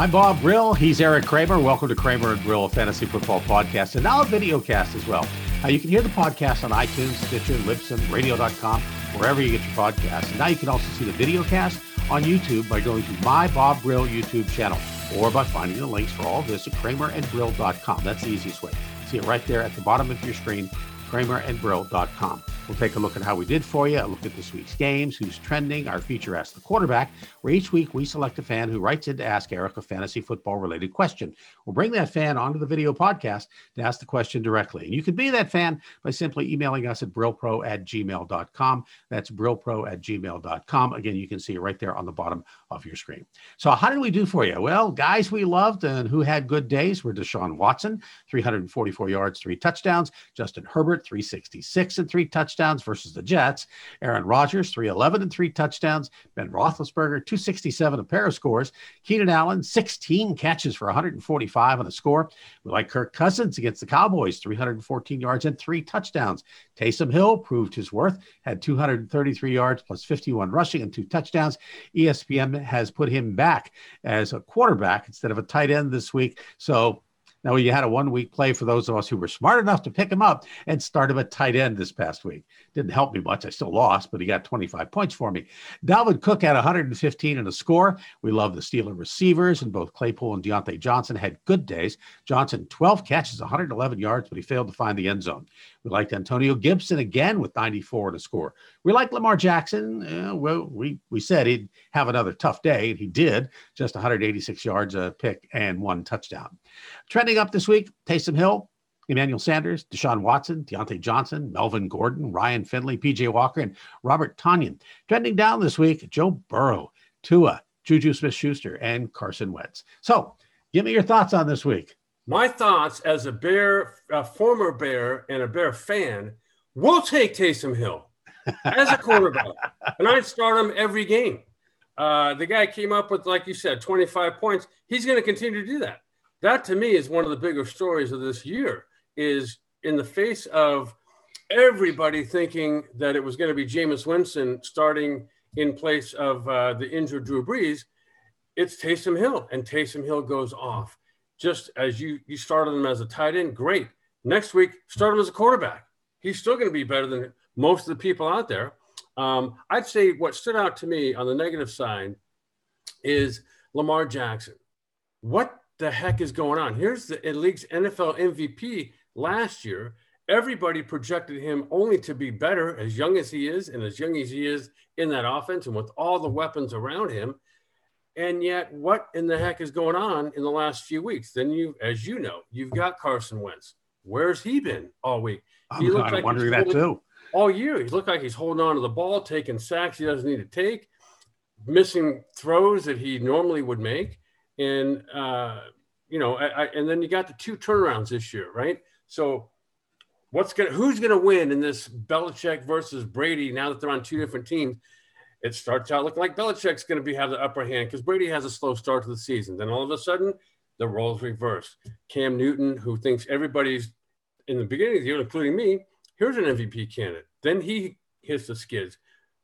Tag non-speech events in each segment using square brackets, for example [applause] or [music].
I'm Bob Brill. He's Eric Kramer. Welcome to Kramer and Brill, fantasy football podcast, and now a video cast as well. Uh, you can hear the podcast on iTunes, Stitcher, Libsyn, radio.com, wherever you get your podcasts. And now you can also see the video cast on YouTube by going to my Bob Brill YouTube channel or by finding the links for all of this at kramerandbrill.com. That's the easiest way. See it right there at the bottom of your screen, kramerandbrill.com. We'll take a look at how we did for you, a look at this week's games, who's trending, our feature Ask the Quarterback, where each week we select a fan who writes in to ask Eric a fantasy football related question. We'll bring that fan onto the video podcast to ask the question directly. And you can be that fan by simply emailing us at brillpro at gmail.com. That's brillpro at gmail.com. Again, you can see it right there on the bottom of your screen. So, how did we do for you? Well, guys we loved and who had good days were Deshaun Watson, 344 yards, three touchdowns, Justin Herbert, 366 and three touchdowns touchdowns versus the Jets. Aaron Rodgers, 311 and three touchdowns. Ben Roethlisberger, 267, a pair of scores. Keenan Allen, 16 catches for 145 on a score. We like Kirk Cousins against the Cowboys, 314 yards and three touchdowns. Taysom Hill proved his worth, had 233 yards plus 51 rushing and two touchdowns. ESPN has put him back as a quarterback instead of a tight end this week. So now, you had a one week play for those of us who were smart enough to pick him up and start him at tight end this past week. Didn't help me much. I still lost, but he got 25 points for me. Dalvin Cook had 115 and a score. We love the Steeler receivers, and both Claypool and Diontae Johnson had good days. Johnson, 12 catches, 111 yards, but he failed to find the end zone. We liked Antonio Gibson again with 94 and a score. We liked Lamar Jackson. Uh, well, we, we said he'd have another tough day, and he did. Just 186 yards, a pick, and one touchdown. Trending up this week, Taysom Hill, Emmanuel Sanders, Deshaun Watson, Diontae Johnson, Melvin Gordon, Ryan Finley, PJ Walker, and Robert Tonyan. Trending down this week, Joe Burrow, Tua, Juju Smith Schuster, and Carson Wentz. So give me your thoughts on this week. My thoughts as a Bear, a former Bear, and a Bear fan, we'll take Taysom Hill as a quarterback, [laughs] and I'd start him every game. Uh, the guy came up with, like you said, 25 points. He's going to continue to do that. That to me is one of the bigger stories of this year. Is in the face of everybody thinking that it was going to be Jameis Winston starting in place of uh, the injured Drew Brees, it's Taysom Hill, and Taysom Hill goes off just as you you started him as a tight end, great. Next week, start him as a quarterback. He's still going to be better than most of the people out there. Um, I'd say what stood out to me on the negative side is Lamar Jackson. What the heck is going on? Here's the league's NFL MVP last year. Everybody projected him only to be better as young as he is and as young as he is in that offense and with all the weapons around him. And yet, what in the heck is going on in the last few weeks? Then you, as you know, you've got Carson Wentz. Where's he been all week? He I'm like wondering that too. All year, he looked like he's holding on to the ball, taking sacks he doesn't need to take, missing throws that he normally would make, and uh, you know, I, I, and then you got the two turnarounds this year, right? So, what's gonna who's gonna win in this Belichick versus Brady now that they're on two different teams? it starts out looking like Belichick's going to be have the upper hand because Brady has a slow start to the season. Then all of a sudden, the roles reverse. Cam Newton, who thinks everybody's in the beginning of the year, including me, here's an MVP candidate. Then he hits the skids.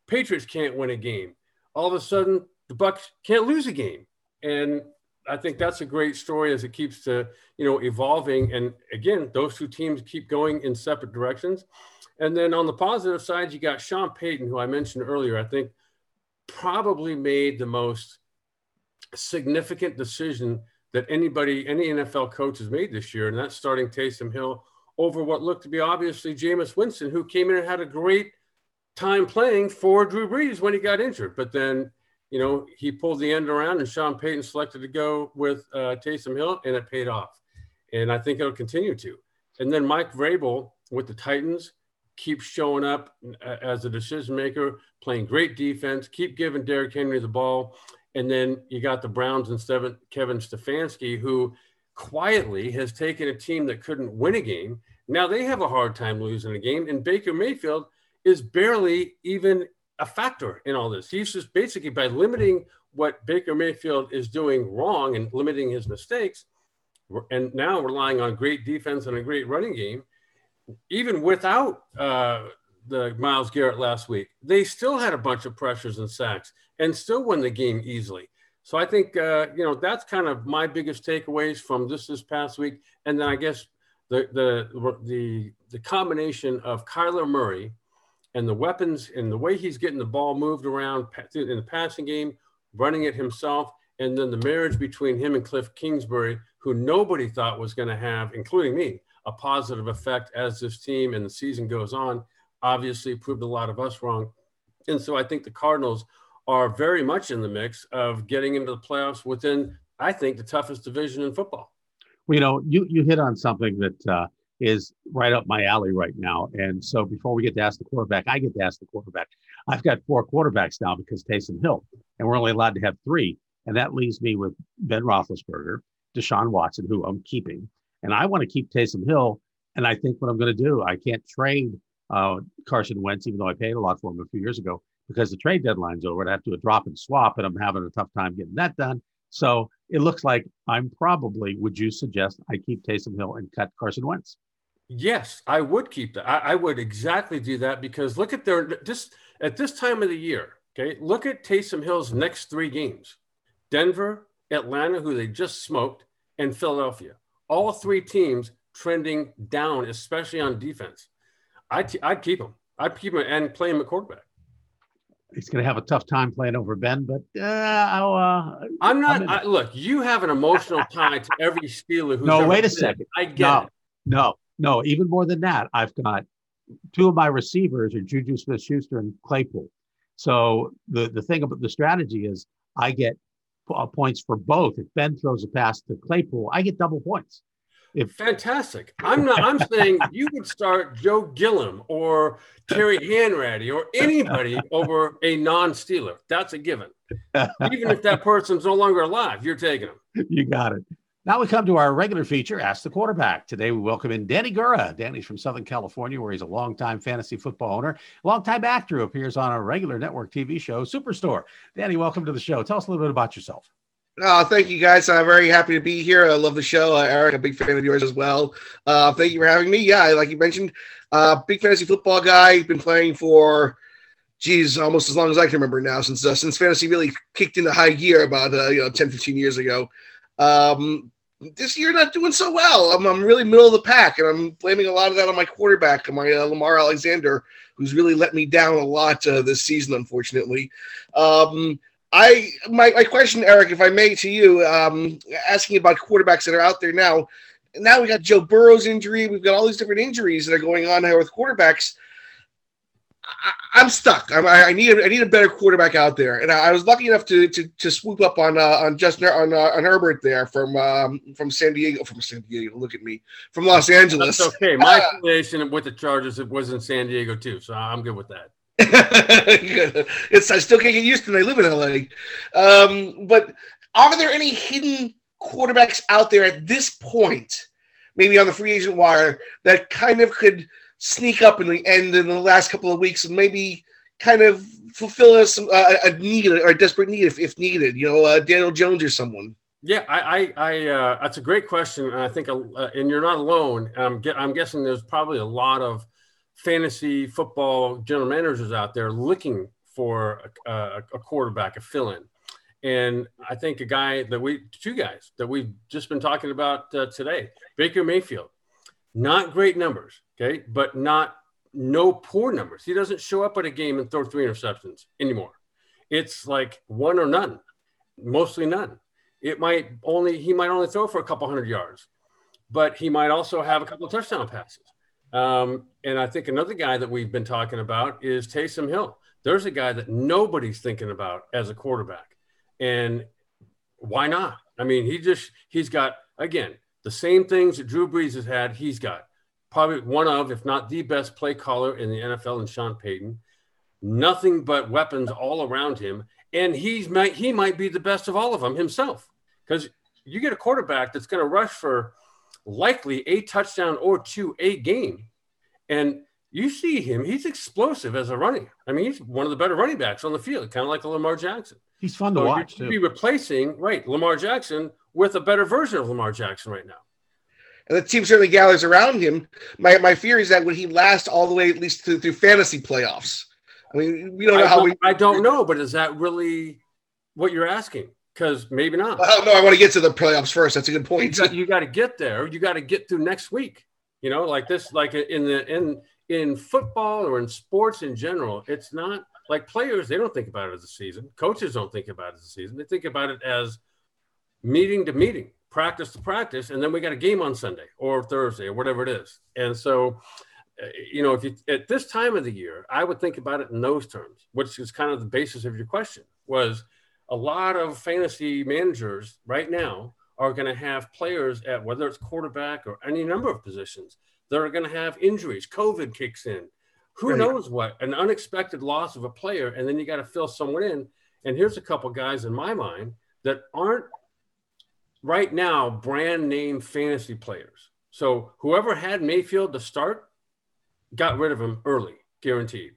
Patriots can't win a game. All of a sudden, the Bucs can't lose a game, and I think that's a great story as it keeps to you know evolving. And again, those two teams keep going in separate directions. And then on the positive side, you got Sean Payton, who I mentioned earlier. I think probably made the most significant decision that anybody, any NFL coach has made this year, and that's starting Taysom Hill over what looked to be obviously Jameis Winston, who came in and had a great time playing for Drew Brees when he got injured. But then, you know, he pulled the end around, and Sean Payton selected to go with uh, Taysom Hill, and it paid off. And I think it'll continue to. And then Mike Vrabel with the Titans keeps showing up uh, as a decision maker, playing great defense, keep giving Derrick Henry the ball. And then you got the Browns and Kevin Stefanski, who quietly has taken a team that couldn't win a game. Now they have a hard time losing a game. And Baker Mayfield is barely even a factor in all this. He's just basically by limiting what Baker Mayfield is doing wrong and limiting his mistakes, and now relying on great defense and a great running game even without uh, the Myles Garrett last week, they still had a bunch of pressures and sacks and still won the game easily. So I think uh, you know that's kind of my biggest takeaways from this this past week, and then I guess the the the the combination of Kyler Murray and the weapons and the way he's getting the ball moved around in the passing game, running it himself, and then the marriage between him and Cliff Kingsbury, who nobody thought was going to have, including me, a positive effect as this team and the season goes on. Obviously, proved a lot of us wrong. And so I think the Cardinals are very much in the mix of getting into the playoffs within, I think, the toughest division in football. Well, you know, you, you hit on something that uh, is right up my alley right now. And so before we get to ask the quarterback, I get to ask the quarterback. I've got four quarterbacks now because Taysom Hill, and we're only allowed to have three. And that leaves me with Ben Roethlisberger, Deshaun Watson, who I'm keeping. And I want to keep Taysom Hill. And I think what I'm going to do, I can't trade uh, Carson Wentz, even though I paid a lot for him a few years ago, because the trade deadline's over. I'd have to do a drop and swap, and I'm having a tough time getting that done. So it looks like I'm probably, would you suggest I keep Taysom Hill and cut Carson Wentz? Yes, I would keep that. I, I would exactly do that because look at their just at this time of the year. Okay, look at Taysom Hill's next three games: Denver, Atlanta, who they just smoked, and Philadelphia. All three teams trending down, especially on defense. I'd, I'd keep him. I'd keep him and play him at quarterback. He's going to have a tough time playing over Ben, but uh, uh, I'm not. I'm I, look, you have an emotional tie to every Steeler. Who's no, wait a second. I get no, it. No, no, even more than that. I've got two of my receivers are Juju Smith Schuster and Claypool. So the, the thing about the strategy is I get uh, points for both. If Ben throws a pass to Claypool, I get double points. If Fantastic. I'm not. I'm saying you would start Joe Gilliam or Terry Hanratty or anybody over a non-Steeler. That's a given. Even if that person's no longer alive, you're taking them. [laughs] You got it. Now we come to our regular feature, Ask the Quarterback. Today we welcome in Danny Gura. Danny's from Southern California, where he's a longtime fantasy football owner, longtime actor who appears on a regular network TV show, Superstore. Danny, welcome to the show. Tell us a little bit about yourself. Oh, thank you guys. I'm very happy to be here. I love the show. Uh, Eric, a big fan of yours as well. Uh, thank you for having me. Yeah, like you mentioned, uh, big fantasy football guy. Been playing for, geez, almost as long as I can remember now, since uh, since fantasy really kicked into high gear about uh, you know 10, 15 years ago. Um, this year not doing so well. I'm, I'm really middle of the pack, and I'm blaming a lot of that on my quarterback, my uh, Lamar Alexander, who's really let me down a lot uh, this season, unfortunately. Um, I my, my question, Eric, if I may, to you, um, asking about quarterbacks that are out there now. Now we got Joe Burrow's injury. We've got all these different injuries that are going on here with quarterbacks. I, am stuck. I'm, i need a, I need a better quarterback out there, and I, I was lucky enough to to, to swoop up on uh, on Justin on uh, on Herbert there from um, from San Diego from San Diego. Look at me from Los Angeles. That's okay. [laughs] My uh, affiliation with the Chargers it was in San Diego too, so I'm good with that. [laughs] it's I still can't get used to it. I live in LA, um, but are there any hidden quarterbacks out there at this point, maybe on the free agent wire, that kind of could sneak up in the end in the last couple of weeks and maybe kind of fulfill a, uh, a need or a desperate need if, if needed. You know, uh, Daniel Jones or someone. Yeah, I, I, I uh, that's a great question, and I think, uh, and you're not alone. I'm, I'm guessing there's probably a lot of fantasy football general managers out there looking for a, a, a quarterback, a fill-in. And I think a guy that we, two guys that we've just been talking about uh, today, Baker Mayfield, not great numbers, okay, but not no poor numbers. He doesn't show up at a game and throw three interceptions anymore. It's like one or none, mostly none. It might only he might only throw for a couple hundred yards, but he might also have a couple touchdown passes. Um, and I think another guy that we've been talking about is Taysom Hill. There's a guy that nobody's thinking about as a quarterback, and why not? I mean, he just he's got again the same things that Drew Brees has had, he's got probably one of, if not the best play caller in the NFL in Sean Payton. Nothing but weapons all around him. And he's might he might be the best of all of them himself. Because you get a quarterback that's going to rush for likely a touchdown or two a game. And you see him, he's explosive as a running. I mean, he's one of the better running backs on the field, kind of like a Lamar Jackson. He's fun to watch. You'd be replacing, right, Lamar Jackson with a better version of Lamar Jackson right now. And the team certainly gathers around him. My, my fear is that would he last all the way at least through, through fantasy playoffs? I mean, we don't know I how don't, we. I don't know, but is that really what you're asking? because maybe not. Well, no, I want to get to the playoffs first. That's a good point. You got, you got to get there. You got to get through next week. You know, like this, like in the in in football or in sports in general, it's not like players. They don't think about it as a season. Coaches don't think about it as a season. They think about it as meeting to meeting, practice to practice, and then we got a game on Sunday or Thursday or whatever it is. And so, uh, you know, if you at this time of the year, I would think about it in those terms, which is kind of the basis of your question. Was a lot of fantasy managers right now are going to have players at whether it's quarterback or any number of positions that are going to have injuries. COVID kicks in. Who right. knows what? An unexpected loss of a player, and then you got to fill someone in. And here's a couple guys in my mind that aren't right now brand name fantasy players. So whoever had Mayfield to start got rid of him early, guaranteed.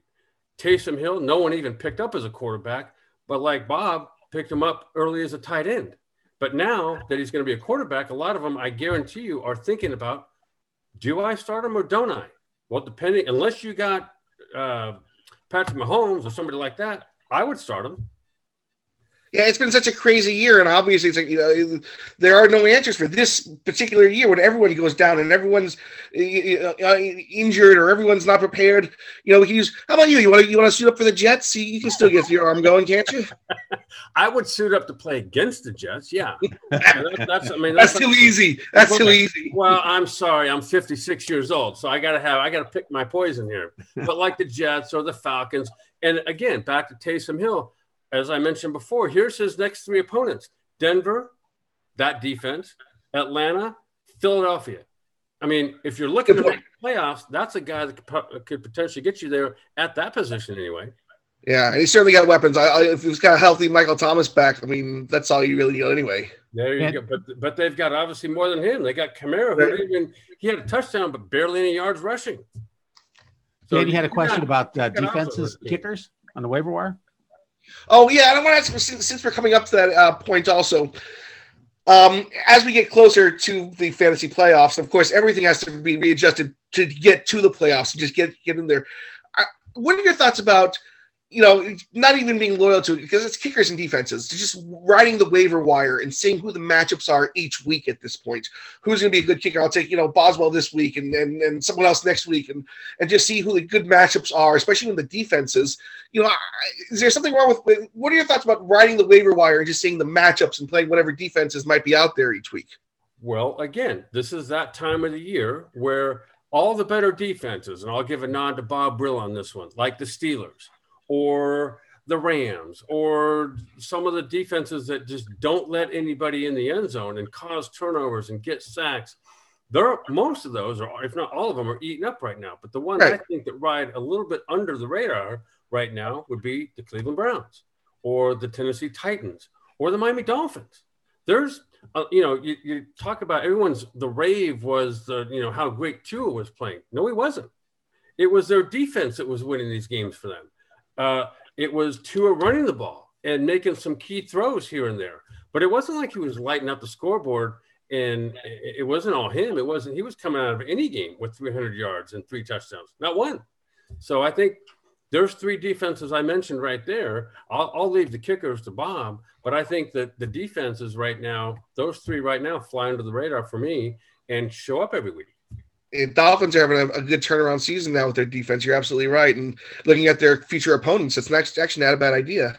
Taysom Hill, no one even picked up as a quarterback, but like Bob picked him up early as a tight end. But now that he's going to be a quarterback, a lot of them, I guarantee you, are thinking about do I start him or don't I? Well, depending, unless you got uh, Patrick Mahomes or somebody like that, I would start him. Yeah, it's been such a crazy year, and obviously, it's like you know, there are no answers for this particular year when everyone goes down and everyone's uh, injured or everyone's not prepared. You know, we can use. How about you? You want to you want to suit up for the Jets? You, you can still get your arm going, can't you? [laughs] I would suit up to play against the Jets. Yeah, [laughs] that's, that's, I mean that's, that's too easy. That's too easy. Well, I'm sorry, I'm 56 years old, so I got to have I got to pick my poison here. [laughs] But like the Jets or the Falcons, and again, back to Taysom Hill as I mentioned before, here's his next three opponents Denver, that defense, Atlanta, Philadelphia. I mean, if you're looking to make the playoffs, that's a guy that could, could, potentially get you there at that position anyway. Yeah, and he's certainly got weapons. I, I, if he's got a healthy Michael Thomas back, I mean, that's all you really need anyway. There you go. But but they've got obviously more than him. They got Kamara, who even he had a touchdown, but barely any yards rushing. So Danny had a question got, about uh, defenses kickers on the waiver wire. Oh yeah, and I want to ask since, we're coming up to that uh, point also. Um, as we get closer to the fantasy playoffs, of course, everything has to be readjusted to get to the playoffs. and Just get get in there. Uh, what are your thoughts about you know, not even being loyal to it because it's kickers and defenses. Just riding the waiver wire and seeing who the matchups are each week at this point. Who's going to be a good kicker? I'll take you know Boswell this week and, and and someone else next week, and and just see who the good matchups are, especially in the defenses. You know, is there something wrong with? What are your thoughts about riding the waiver wire and just seeing the matchups and playing whatever defenses might be out there each week? Well, again, this is that time of the year where all the better defenses, and I'll give a nod to Bob Brill on this one, like the Steelers or the Rams or some of the defenses that just don't let anybody in the end zone and cause turnovers and get sacks. There most of those, or if not all of them, are eaten up right now. But the ones right. I think that ride a little bit under the radar right now would be the Cleveland Browns or the Tennessee Titans or the Miami Dolphins. There's, uh, you know, you, you talk about everyone's the rave was the, you know, how great Tua was playing. No, he wasn't. It was their defense that was winning these games for them. Uh, it was Tua running the ball and making some key throws here and there. But it wasn't like he was lighting up the scoreboard and it wasn't all him. It wasn't, he was coming out of any game with 300 yards and three touchdowns, not one. So I think there's three defenses I mentioned right there. I'll, I'll, leave the kickers to Bob, but I think that the defenses right now, those three right now fly under the radar for me and show up every week Dolphins are having a, a, good turnaround season now with their defense. You're absolutely right. And looking at their future opponents, it's actually not a bad idea.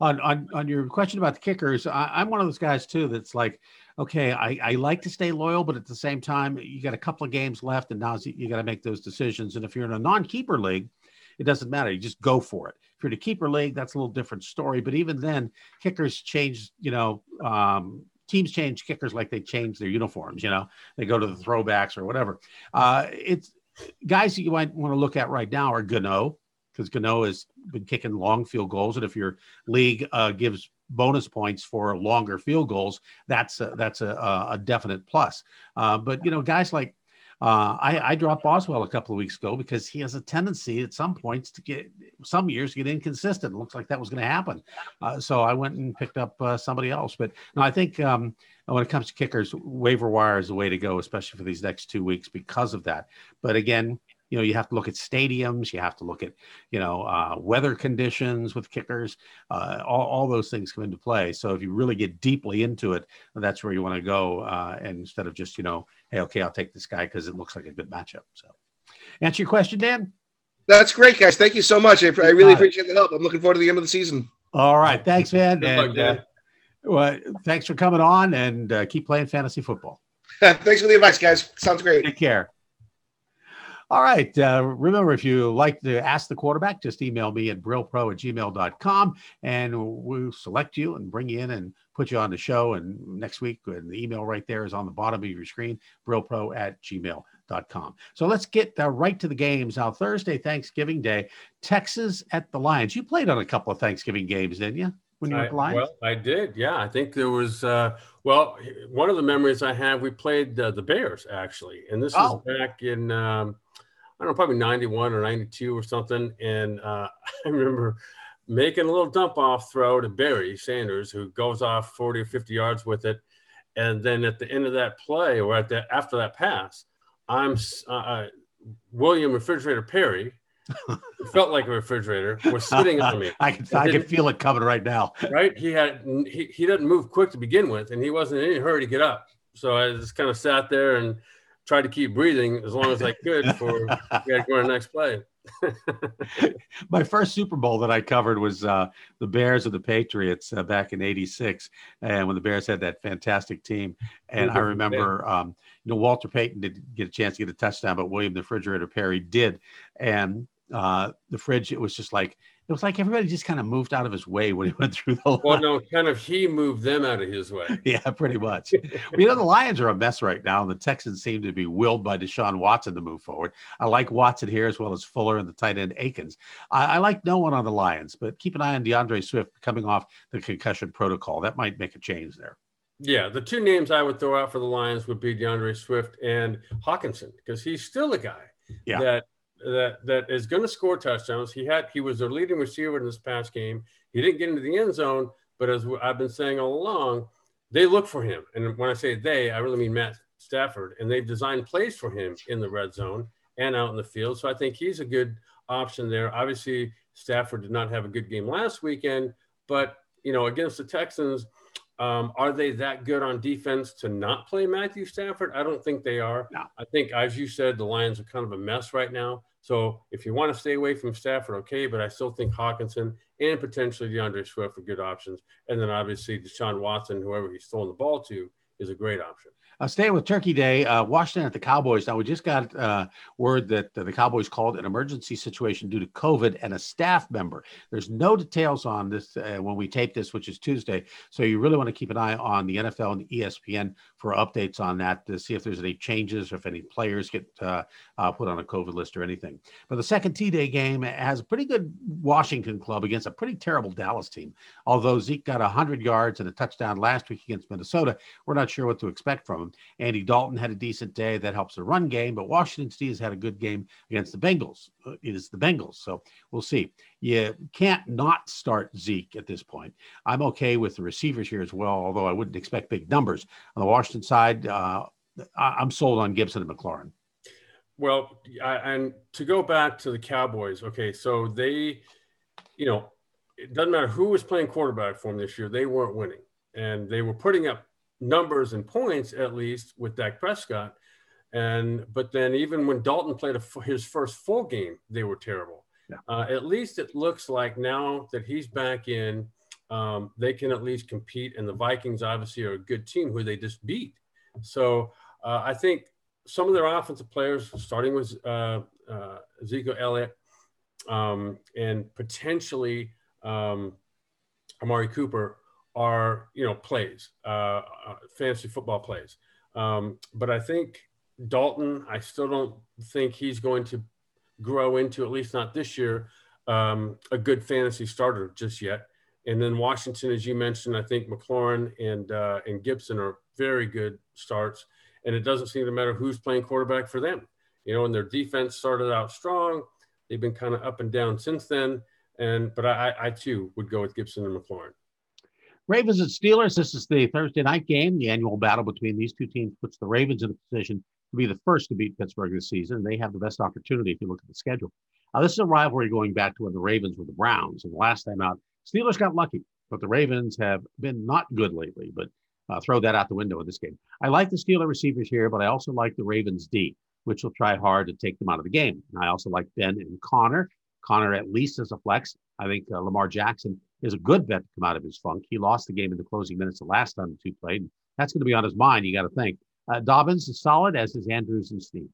On on, on your question about the kickers, I, am one of those guys too that's like, okay, I, I like to stay loyal, but at the same time, you got a couple of games left, and now you got to make those decisions. And if you're in a non-keeper league, it doesn't matter. You just go for it. If you're in a keeper league, that's a little different story. But even then, kickers change, you know, um, teams change kickers like they change their uniforms. You know, they go to the throwbacks or whatever. Uh, it's guys that you might want to look at right now are Gano because Gano has been kicking long field goals, and if your league uh, gives bonus points for longer field goals, that's a, that's a, a definite plus. Uh, but you know, guys like uh, I, I, dropped Boswell a couple of weeks ago because he has a tendency at some points to get some years get inconsistent. It looks like that was going to happen. Uh, so I went and picked up uh, somebody else. But no, I think um, when it comes to kickers, waiver wire is the way to go, especially for these next two weeks because of that. But again, you know, you have to look at stadiums, you have to look at, you know, uh, weather conditions with kickers. Uh, all, all those things come into play. So if you really get deeply into it, that's where you want to go. Uh, and instead of just, you know, hey, okay, I'll take this guy because it looks like a good matchup. So answer your question, Dan. That's great, guys. Thank you so much. I, I really appreciate the help. I'm looking forward to the end of the season. All right. Thanks, man. and, uh, well, thanks for coming on and uh, keep playing fantasy football. [laughs] thanks for the advice, guys. Sounds great. Take care. All right. Uh, remember, if you like to ask the quarterback, just email me at brillpro at gmail.com and we'll select you and bring you in and put you on the show. And next week, and the email right there is on the bottom of your screen, brillpro at gmail.com. So let's get uh, right to the games. Now, Thursday, Thanksgiving Day, Texas at the Lions. You played on a couple of Thanksgiving games, didn't you? When you were at the Lions? Well, I did. Yeah. I think there was, uh, well, one of the memories I have, we played uh, the Bears actually. And this oh. is back in, um, I don't know, probably 91 or 92 or something. And uh, [laughs] I remember making a little dump off throw to Barry Sanders, who goes off 40 or 50 yards with it. And then at the end of that play or at the, after that pass, I'm uh, uh William Refrigerator Perry. felt like a refrigerator was sitting on me. [laughs] I can I can feel it coming right now. [laughs] Right, he had he, he doesn't move quick to begin with, and he wasn't in any hurry to get up. So I just kind of sat there and tried to keep breathing as long as I could for we had to go to the next play. [laughs] My first Super Bowl that I covered was uh, the Bears of the Patriots uh, back in '86, and when the Bears had that fantastic team. And I remember, um, you know, Walter Payton did get a chance to get a touchdown, but William the Refrigerator Perry did, and uh, the fridge it was just like it was like everybody just kind of moved out of his way when he [laughs] went through the line. Well, no, kind of he moved them out of his way. [laughs] yeah, pretty much. you know, the Lions are a mess right now, and the Texans seem to be willed by Deshaun Watson to move forward. I like Watson here as well as Fuller and the tight end Akins. I, I like no one on the Lions, but keep an eye on D'Andre Swift coming off the concussion protocol. That might make a change there. Yeah, the two names I would throw out for the Lions would be D'Andre Swift and Hockenson because he's still a guy yeah. that that that is going to score touchdowns. He had he was their leading receiver in this past game. He didn't get into the end zone, but as I've been saying all along, they look for him. And when I say they, I really mean Matt Stafford. And they've designed plays for him in the red zone and out in the field. So I think he's a good option there. Obviously, Stafford did not have a good game last weekend, but you know against the Texans. Um, are they that good on defense to not play Matthew Stafford? I don't think they are. No. I think, as you said, the Lions are kind of a mess right now. So if you want to stay away from Stafford, okay, but I still think Hockenson and potentially D'Andre Swift are good options. And then obviously Deshaun Watson, whoever he's throwing the ball to, is a great option. Uh, staying with Turkey Day, uh, Washington at the Cowboys. Now, we just got uh, word that the Cowboys called an emergency situation due to COVID and a staff member. There's no details on this uh, when we tape this, which is Tuesday. So you really want to keep an eye on the NFL and ESPN for updates on that to see if there's any changes or if any players get uh, uh, put on a COVID list or anything. But the second T Day game has a pretty good Washington club against a pretty terrible Dallas team. Although Zeke got 100 yards and a touchdown last week against Minnesota, we're not sure what to expect from him. Andy Dalton had a decent day. That helps the run game. But Washington State has had a good game against the Bengals. Uh, it is the Bengals. So we'll see. You can't not start Zeke at this point. I'm okay with the receivers here as well, although I wouldn't expect big numbers. On the Washington side, uh, I'm sold on Gibson and McLaurin. Well, I, and to go back to the Cowboys, okay, so they, you know, it doesn't matter who was playing quarterback for them this year, they weren't winning. And they were putting up numbers and points at least with Dak Prescott. And but then even when Dalton played a, his first full game, they were terrible. Yeah. Uh, at least it looks like now that he's back in, um, they can at least compete. And the Vikings obviously are a good team who they just beat. So uh, I think some of their offensive players, starting with uh, uh Ezekiel Elliott um, and potentially um, Amari Cooper, are you know plays, uh, uh, fantasy football plays. Um, but I think Dalton, I still don't think he's going to grow into at least not this year um, a good fantasy starter just yet. And then Washington, as you mentioned, I think McLaurin and uh, and Gibson are very good starts. And it doesn't seem to matter who's playing quarterback for them. You know, and their defense started out strong. They've been kind of up and down since then. And but I, I too would go with Gibson and McLaurin. Ravens and Steelers. This is the Thursday night game. The annual battle between these two teams puts the Ravens in a position to be the first to beat Pittsburgh this season. They have the best opportunity if you look at the schedule. This is a rivalry going back to when the Ravens were the Browns. And the last time out, Steelers got lucky, but the Ravens have been not good lately. But uh, throw that out the window in this game. I like the Steeler receivers here, but I also like the Ravens D, which will try hard to take them out of the game. And I also like Ben and Conner. Conner at least as a flex. I think uh, Lamar Jackson is a good bet to come out of his funk. He lost the game in the closing minutes the last time the two played. That's going to be on his mind. You got to think. Uh, Dobbins is solid, as is Andrews and Steve.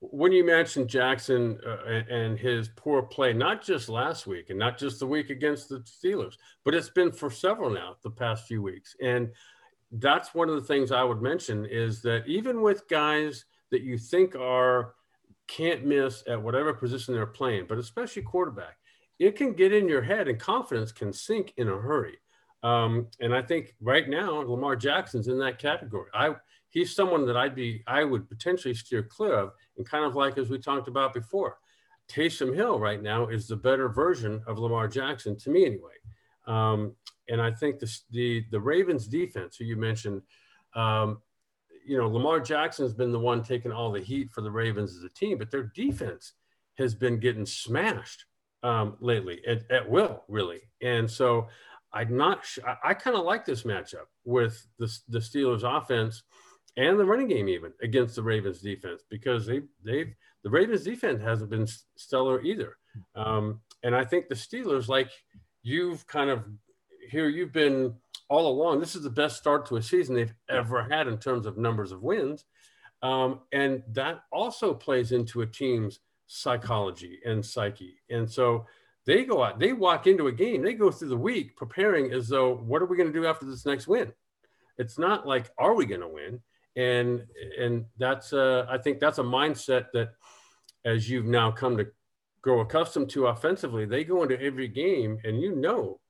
When you mentioned Jackson uh, and his poor play, not just last week and not just the week against the Steelers, but it's been for several now the past few weeks. And that's one of the things I would mention is that even with guys that you think are can't miss at whatever position they're playing, but especially quarterback, it can get in your head and confidence can sink in a hurry. Um, and I think right now Lamar Jackson's in that category. I he's someone that I'd be I would potentially steer clear of, and kind of like as we talked about before, Taysom Hill right now is the better version of Lamar Jackson to me anyway. Um, and I think the, the the Ravens defense, who you mentioned, um, you know, Lamar Jackson's been the one taking all the heat for the Ravens as a team, but their defense has been getting smashed um, lately at, at, will, really. And so I'm not. Sh- I, I kind of like this matchup with the, the Steelers' offense and the running game, even against the Ravens' defense, because they they've the Ravens' defense hasn't been stellar either. Um, and I think the Steelers, like you've kind of here, you've been all along. This is the best start to a season they've ever had in terms of numbers of wins. Um, and that also plays into a team's psychology and psyche. And so they go out, they walk into a game, they go through the week preparing as though, what are we going to do after this next win? It's not like, are we going to win? And and that's uh, I think that's a mindset that, as you've now come to grow accustomed to offensively, they go into every game and you know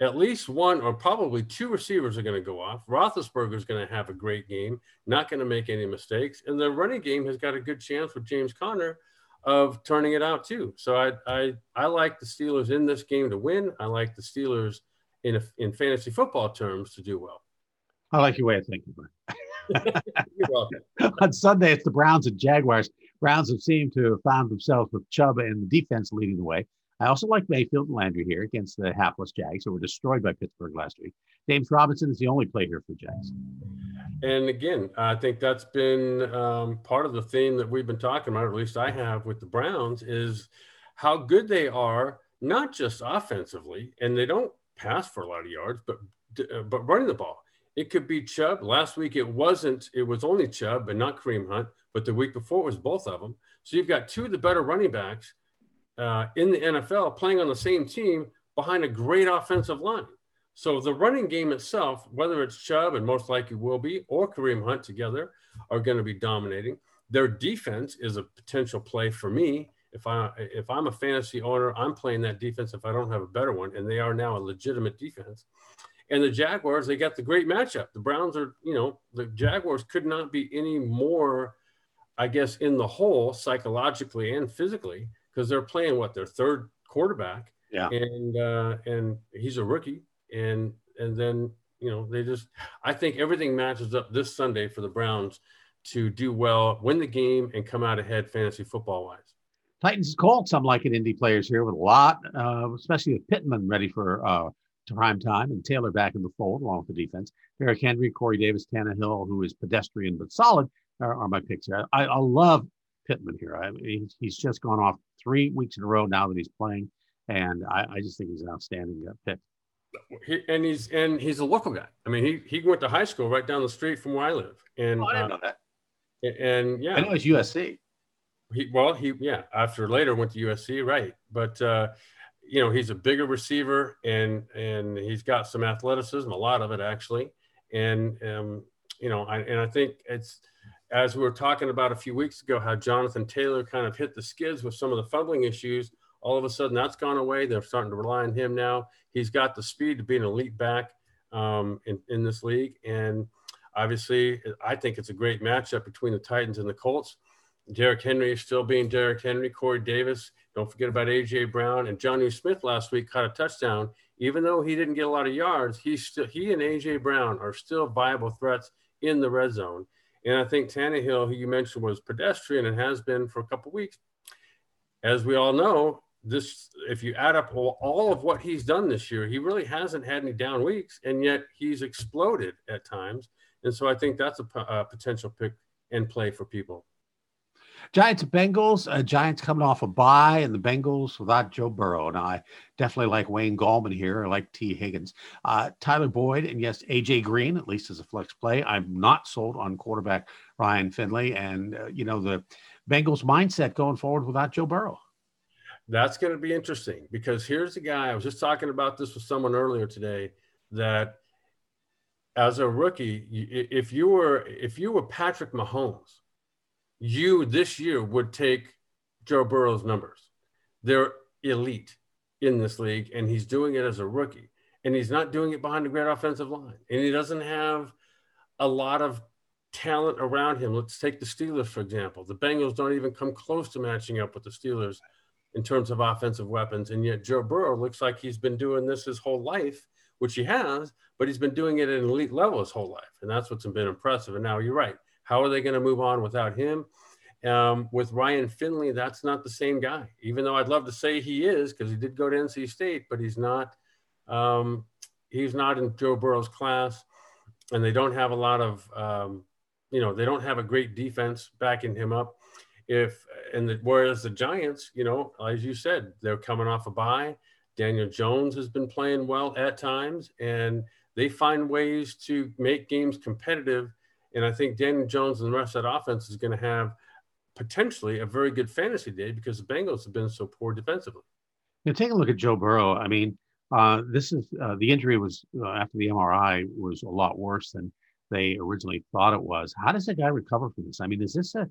at least one or probably two receivers are going to go off. Roethlisberger is going to have a great game, not going to make any mistakes, and the running game has got a good chance with James Conner of turning it out too. So I I I like the Steelers in this game to win. I like the Steelers in a, in fantasy football terms to do well. I like your way of thinking, [laughs] [laughs] On Sunday, it's the Browns and Jaguars. Browns have seemed to have found themselves with Chubb and the defense leading the way. I also like Mayfield and Landry here against the hapless Jags, who were destroyed by Pittsburgh last week. James Robinson is the only play here for Jags. And again, I think that's been um, part of the theme that we've been talking about, or at least I have with the Browns, is how good they are, not just offensively, and they don't pass for a lot of yards, but uh, but running the ball. It could be Chubb. Last week it wasn't. It was only Chubb and not Kareem Hunt. But the week before it was both of them. So you've got two of the better running backs uh, in the NFL playing on the same team behind a great offensive line. So the running game itself, whether it's Chubb and most likely will be, or Kareem Hunt together, are going to be dominating. Their defense is a potential play for me. If I if I'm a fantasy owner, I'm playing that defense if I don't have a better one, and they are now a legitimate defense. And the Jaguars, they got the great matchup. The Browns are, you know, the Jaguars could not be any more, I guess, in the hole psychologically and physically because they're playing what their third quarterback. Yeah. And uh, and he's a rookie, and and then you know they just I think everything matches up this Sunday for the Browns to do well, win the game, and come out ahead fantasy football wise. Titans Colts. I'm liking Indy players here with a lot, uh, especially with Pittman ready for uh, prime time and Taylor back in the fold along with the defense. Derrick Henry, Corey Davis, Tannehill, who is pedestrian but solid, are, are my picks here. I, I love Pittman here. I mean, he's just gone off three weeks in a row now that he's playing, and I, I just think he's an outstanding uh, pick. He, and he's and he's a local guy. I mean, he he went to high school right down the street from where I live. And oh, I didn't uh, know that. And yeah, I know it's USC. He well, he yeah. After later went to USC, right? But uh, you know, he's a bigger receiver, and and he's got some athleticism, a lot of it actually. And um, you know, I, and I think it's as we were talking about a few weeks ago, how Jonathan Taylor kind of hit the skids with some of the fumbling issues. All of a sudden, that's gone away. They're starting to rely on him now. He's got the speed to be an elite back um, in, in this league. And obviously, I think it's a great matchup between the Titans and the Colts. Derrick Henry is still being Derrick Henry. Corey Davis, don't forget about A.J. Brown. And Jonnu Smith last week caught a touchdown. Even though he didn't get a lot of yards, he, still, he and A.J. Brown are still viable threats in the red zone. And I think Tannehill, who you mentioned, was pedestrian and has been for a couple weeks. As we all know, this if you add up all, of what he's done this year, he really hasn't had any down weeks, and yet he's exploded at times. And so I think that's a potential pick and play for people. Giants Bengals. Uh, Giants coming off a bye, and the Bengals without Joe Burrow. And I definitely like Wayne Gallman here. I like Tee Higgins, uh, Tyler Boyd, and yes, AJ Green at least as a flex play. I'm not sold on quarterback Ryan Finley, and uh, you know the Bengals mindset going forward without Joe Burrow. That's going to be interesting because here's a guy. I was just talking about this with someone earlier today that as a rookie, if you were if you were Patrick Mahomes you this year would take Joe Burrow's numbers. They're elite in this league, and he's doing it as a rookie. And he's not doing it behind a great offensive line. And he doesn't have a lot of talent around him. Let's take the Steelers, for example. The Bengals don't even come close to matching up with the Steelers in terms of offensive weapons. And yet Joe Burrow looks like he's been doing this his whole life, which he has, but he's been doing it at an elite level his whole life. And that's what's been impressive. And now you're right. How are they going to move on without him? Um, with Ryan Finley, that's not the same guy. Even though I'd love to say he is, because he did go to NC State, but he's not. Um, he's not in Joe Burrow's class, and they don't have a lot of, um, you know, they don't have a great defense backing him up. If and the, whereas the Giants, you know, as you said, they're coming off a bye. Daniel Jones has been playing well at times, and they find ways to make games competitive and I think Daniel Jones and the rest of that offense is going to have potentially a very good fantasy day because the Bengals have been so poor defensively. Now, take a look at Joe Burrow. I mean, uh, this is uh, the injury was uh, after the MRI was a lot worse than they originally thought it was. How does a guy recover from this? I mean, is this a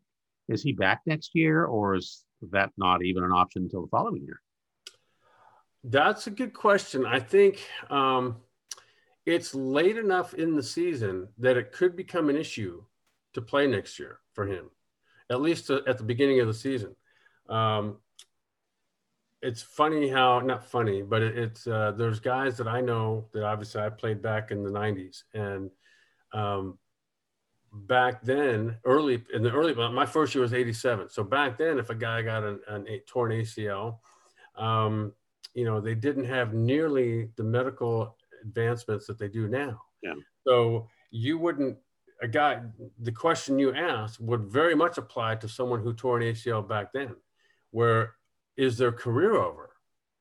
is he back next year, or is that not even an option until the following year? That's a good question. I think um, it's late enough in the season that it could become an issue to play next year for him, at least at the beginning of the season. Um, it's funny how not funny, but it, it's uh, there's guys that I know that obviously I played back in the '90s, and um, back then, early in the early, my first year was '87. So back then, if a guy got an, an a torn ACL, um, you know, they didn't have nearly the medical advancements that they do now. Yeah. So you wouldn't a guy the question you asked would very much apply to someone who tore an ACL back then, where is their career over?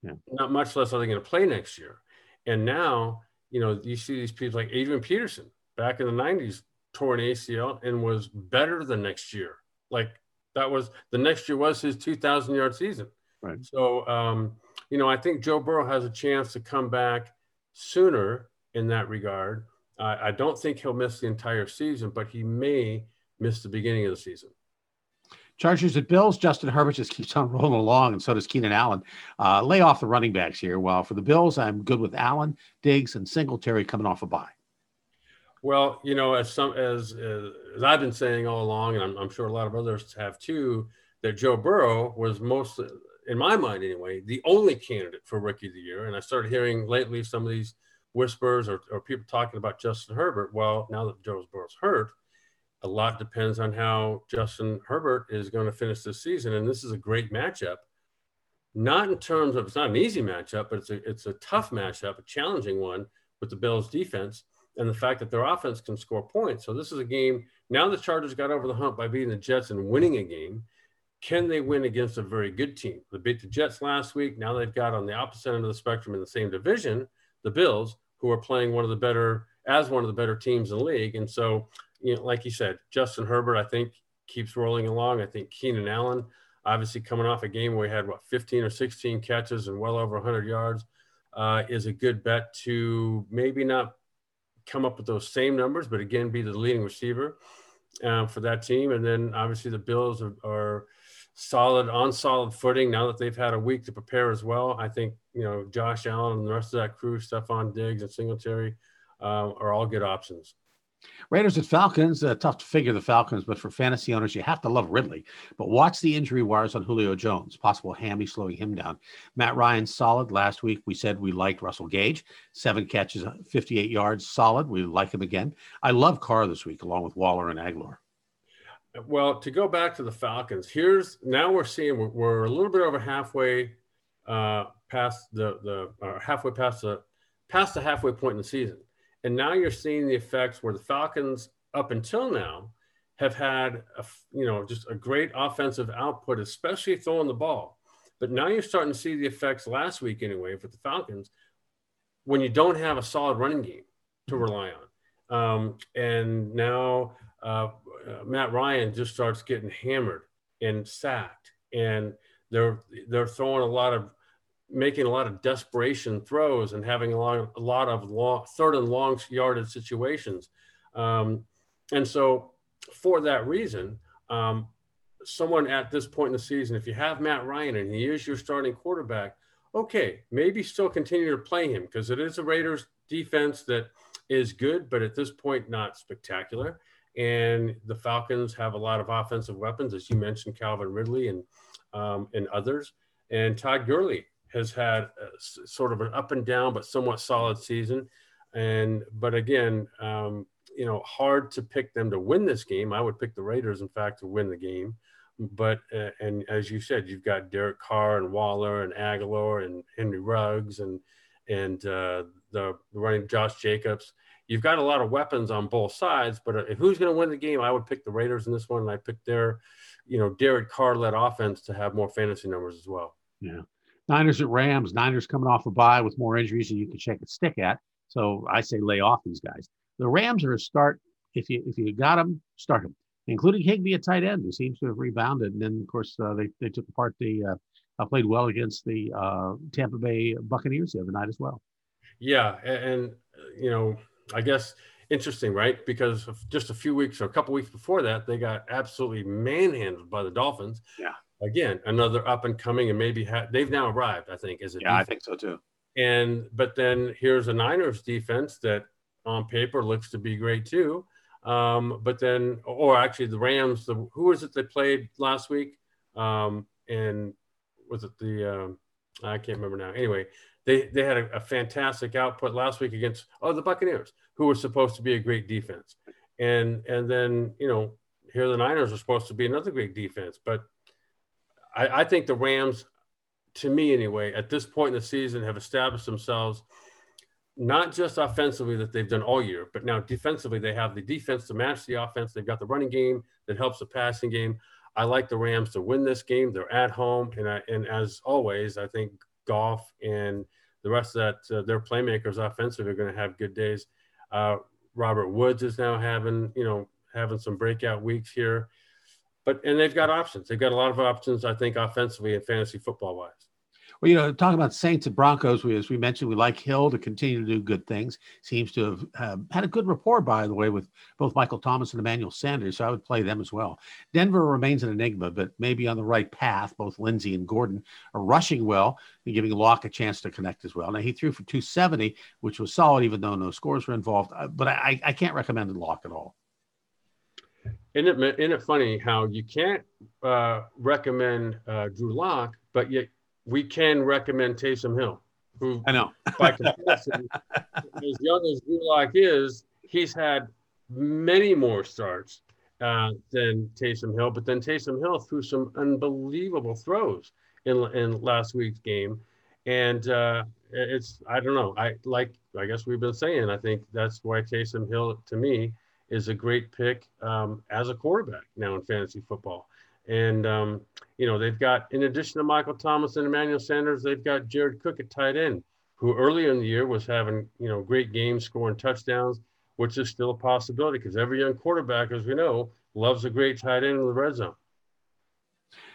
Yeah. Not much less are they going to play next year. And now, you know, you see these people like Adrian Peterson back in the 90s tore an ACL and was better the next year. Like that was the next year was his 2,000 yard season. Right. So, um, you know, I think Joe Burrow has a chance to come back sooner in that regard. Uh, I don't think he'll miss the entire season, but he may miss the beginning of the season. Chargers at Bills. Justin Herbert just [laughs] keeps on rolling along, and so does Keenan Allen. Uh, lay off the running backs here. While for the Bills, I'm good with Allen, Diggs, and Singletary coming off a bye. Well, you know, as some as as I've been saying all along, and I'm, I'm sure a lot of others have too, that Joe Burrow was most in my mind anyway, the only candidate for rookie of the year. And I started hearing lately some of these whispers or, or people talking about Justin Herbert. Well, now that Joe Burrow's hurt, a lot depends on how Justin Herbert is going to finish this season. And this is a great matchup. Not in terms of it's not an easy matchup, but it's a it's a tough matchup, a challenging one with the Bills defense and the fact that their offense can score points. So this is a game. Now the Chargers got over the hump by beating the Jets and winning a game. Can they win against a very good team? They beat the Jets last week. Now they've got on the opposite end of the spectrum in the same division, the Bills, who are playing one of the better as one of the better teams in the league. And so, you know, like you said, Justin Herbert, I think, keeps rolling along. I think Keenan Allen, obviously coming off a game where he had what 15 or 16 catches and well over 100 yards, uh, is a good bet to maybe not come up with those same numbers, but again, be the leading receiver uh, for that team. And then obviously the Bills are, are solid on solid footing now that they've had a week to prepare as well. I think you know Josh Allen and the rest of that crew, Stefon Diggs and Singletary, uh, are all good options. Raiders at Falcons. Uh, tough to figure the Falcons, but for fantasy owners, you have to love Ridley. But watch the injury wires on Julio Jones. Possible hammy slowing him down. Matt Ryan solid. Last week we said we liked Russell Gage. Seven catches, 58 yards, solid. We like him again. I love Carr this week, along with Waller and Agholor. Well, to go back to the Falcons, here's now we're seeing we're, we're a little bit over halfway uh, past the the uh, halfway past the past the halfway point in the season, and now you're seeing the effects where the Falcons up until now have had a, you know just a great offensive output, especially throwing the ball. But now you're starting to see the effects last week anyway for the Falcons when you don't have a solid running game to rely on. Um, and now uh, Matt Ryan just starts getting hammered and sacked, and they're they're throwing a lot of making a lot of desperation throws and having a lot a lot of long, third and long yarded situations. Um, and so, for that reason, um, someone at this point in the season, if you have Matt Ryan and he is your starting quarterback, okay, maybe still continue to play him because it is a Raiders defense that is good, but at this point, not spectacular. And the Falcons have a lot of offensive weapons, as you mentioned, Calvin Ridley and um, and others. And Todd Gurley has had sort of an up and down, but somewhat solid season. And but again, um, you know, hard to pick them to win this game. I would pick the Raiders, in fact, to win the game. But uh, and as you said, you've got Derek Carr and Waller and Agholor and Henry Ruggs and and uh, the running Josh Jacobs. You've got a lot of weapons on both sides, but uh, who's going to win the game? I would pick the Raiders in this one, and I picked their, you know, Derek Carr led offense to have more fantasy numbers as well. Yeah. Niners at Rams. Niners coming off a bye with more injuries than you can shake a stick at. So I say lay off these guys. The Rams are a start. If you if you got them, start them, including Higbee at tight end, who seems to have rebounded. And then of course uh, they they took apart the uh, uh, played well against the uh, Tampa Bay Buccaneers the other night as well. Yeah, and, and you know I guess interesting, right? Because just a few weeks or a couple weeks before that, they got absolutely manhandled by the Dolphins. Yeah. Again, another up and coming, and maybe ha- they've now arrived. I think is it? yeah, defense. I think so too. And but then here's a Niners defense that on paper looks to be great too. Um, but then, or actually, the Rams. The who was it they played last week? Um, and was it the? Um, I can't remember now. Anyway, they they had a, a, fantastic output last week against oh the Buccaneers, who were supposed to be a great defense, and and then you know here the Niners are supposed to be another great defense, but I, I think the Rams, to me anyway, at this point in the season, have established themselves not just offensively that they've done all year, but now defensively they have the defense to match the offense. They've got the running game that helps the passing game. I like the Rams to win this game. They're at home, and I, and as always, I think Goff and the rest of that, uh, their playmakers offensively are going to have good days. Uh, Robert Woods is now having, you know, having some breakout weeks here, but and they've got options. They've got a lot of options, I think, offensively and fantasy football wise. Well, you know, talking about Saints and Broncos, we, as we mentioned, we like Hill to continue to do good things. Seems to have had a good rapport, by the way, with both Michael Thomas and Emmanuel Sanders. So I would play them as well. Denver remains an enigma, but maybe on the right path. Both Lindsey and Gordon are rushing well and giving Lock a chance to connect as well. Now, he threw for 270, which was solid, even though no scores were involved. Uh, but I, I can't recommend Lock at all. Isn't it, isn't it funny how you can't uh, recommend uh, Drew Lock, but yet we can recommend Taysom Hill, who I know by comparison, [laughs] as young as Gulak is, he's had many more starts uh, than Taysom Hill. But then Taysom Hill threw some unbelievable throws in in last week's game, and uh, it's I don't know. I like I guess we've been saying. I think that's why Taysom Hill to me is a great pick um, as a quarterback now in fantasy football. And, um, you know, they've got, in addition to Michael Thomas and Emmanuel Sanders, they've got Jared Cook at tight end, who earlier in the year was having, you know, great games, scoring touchdowns, which is still a possibility because every young quarterback, as we know, loves a great tight end in the red zone.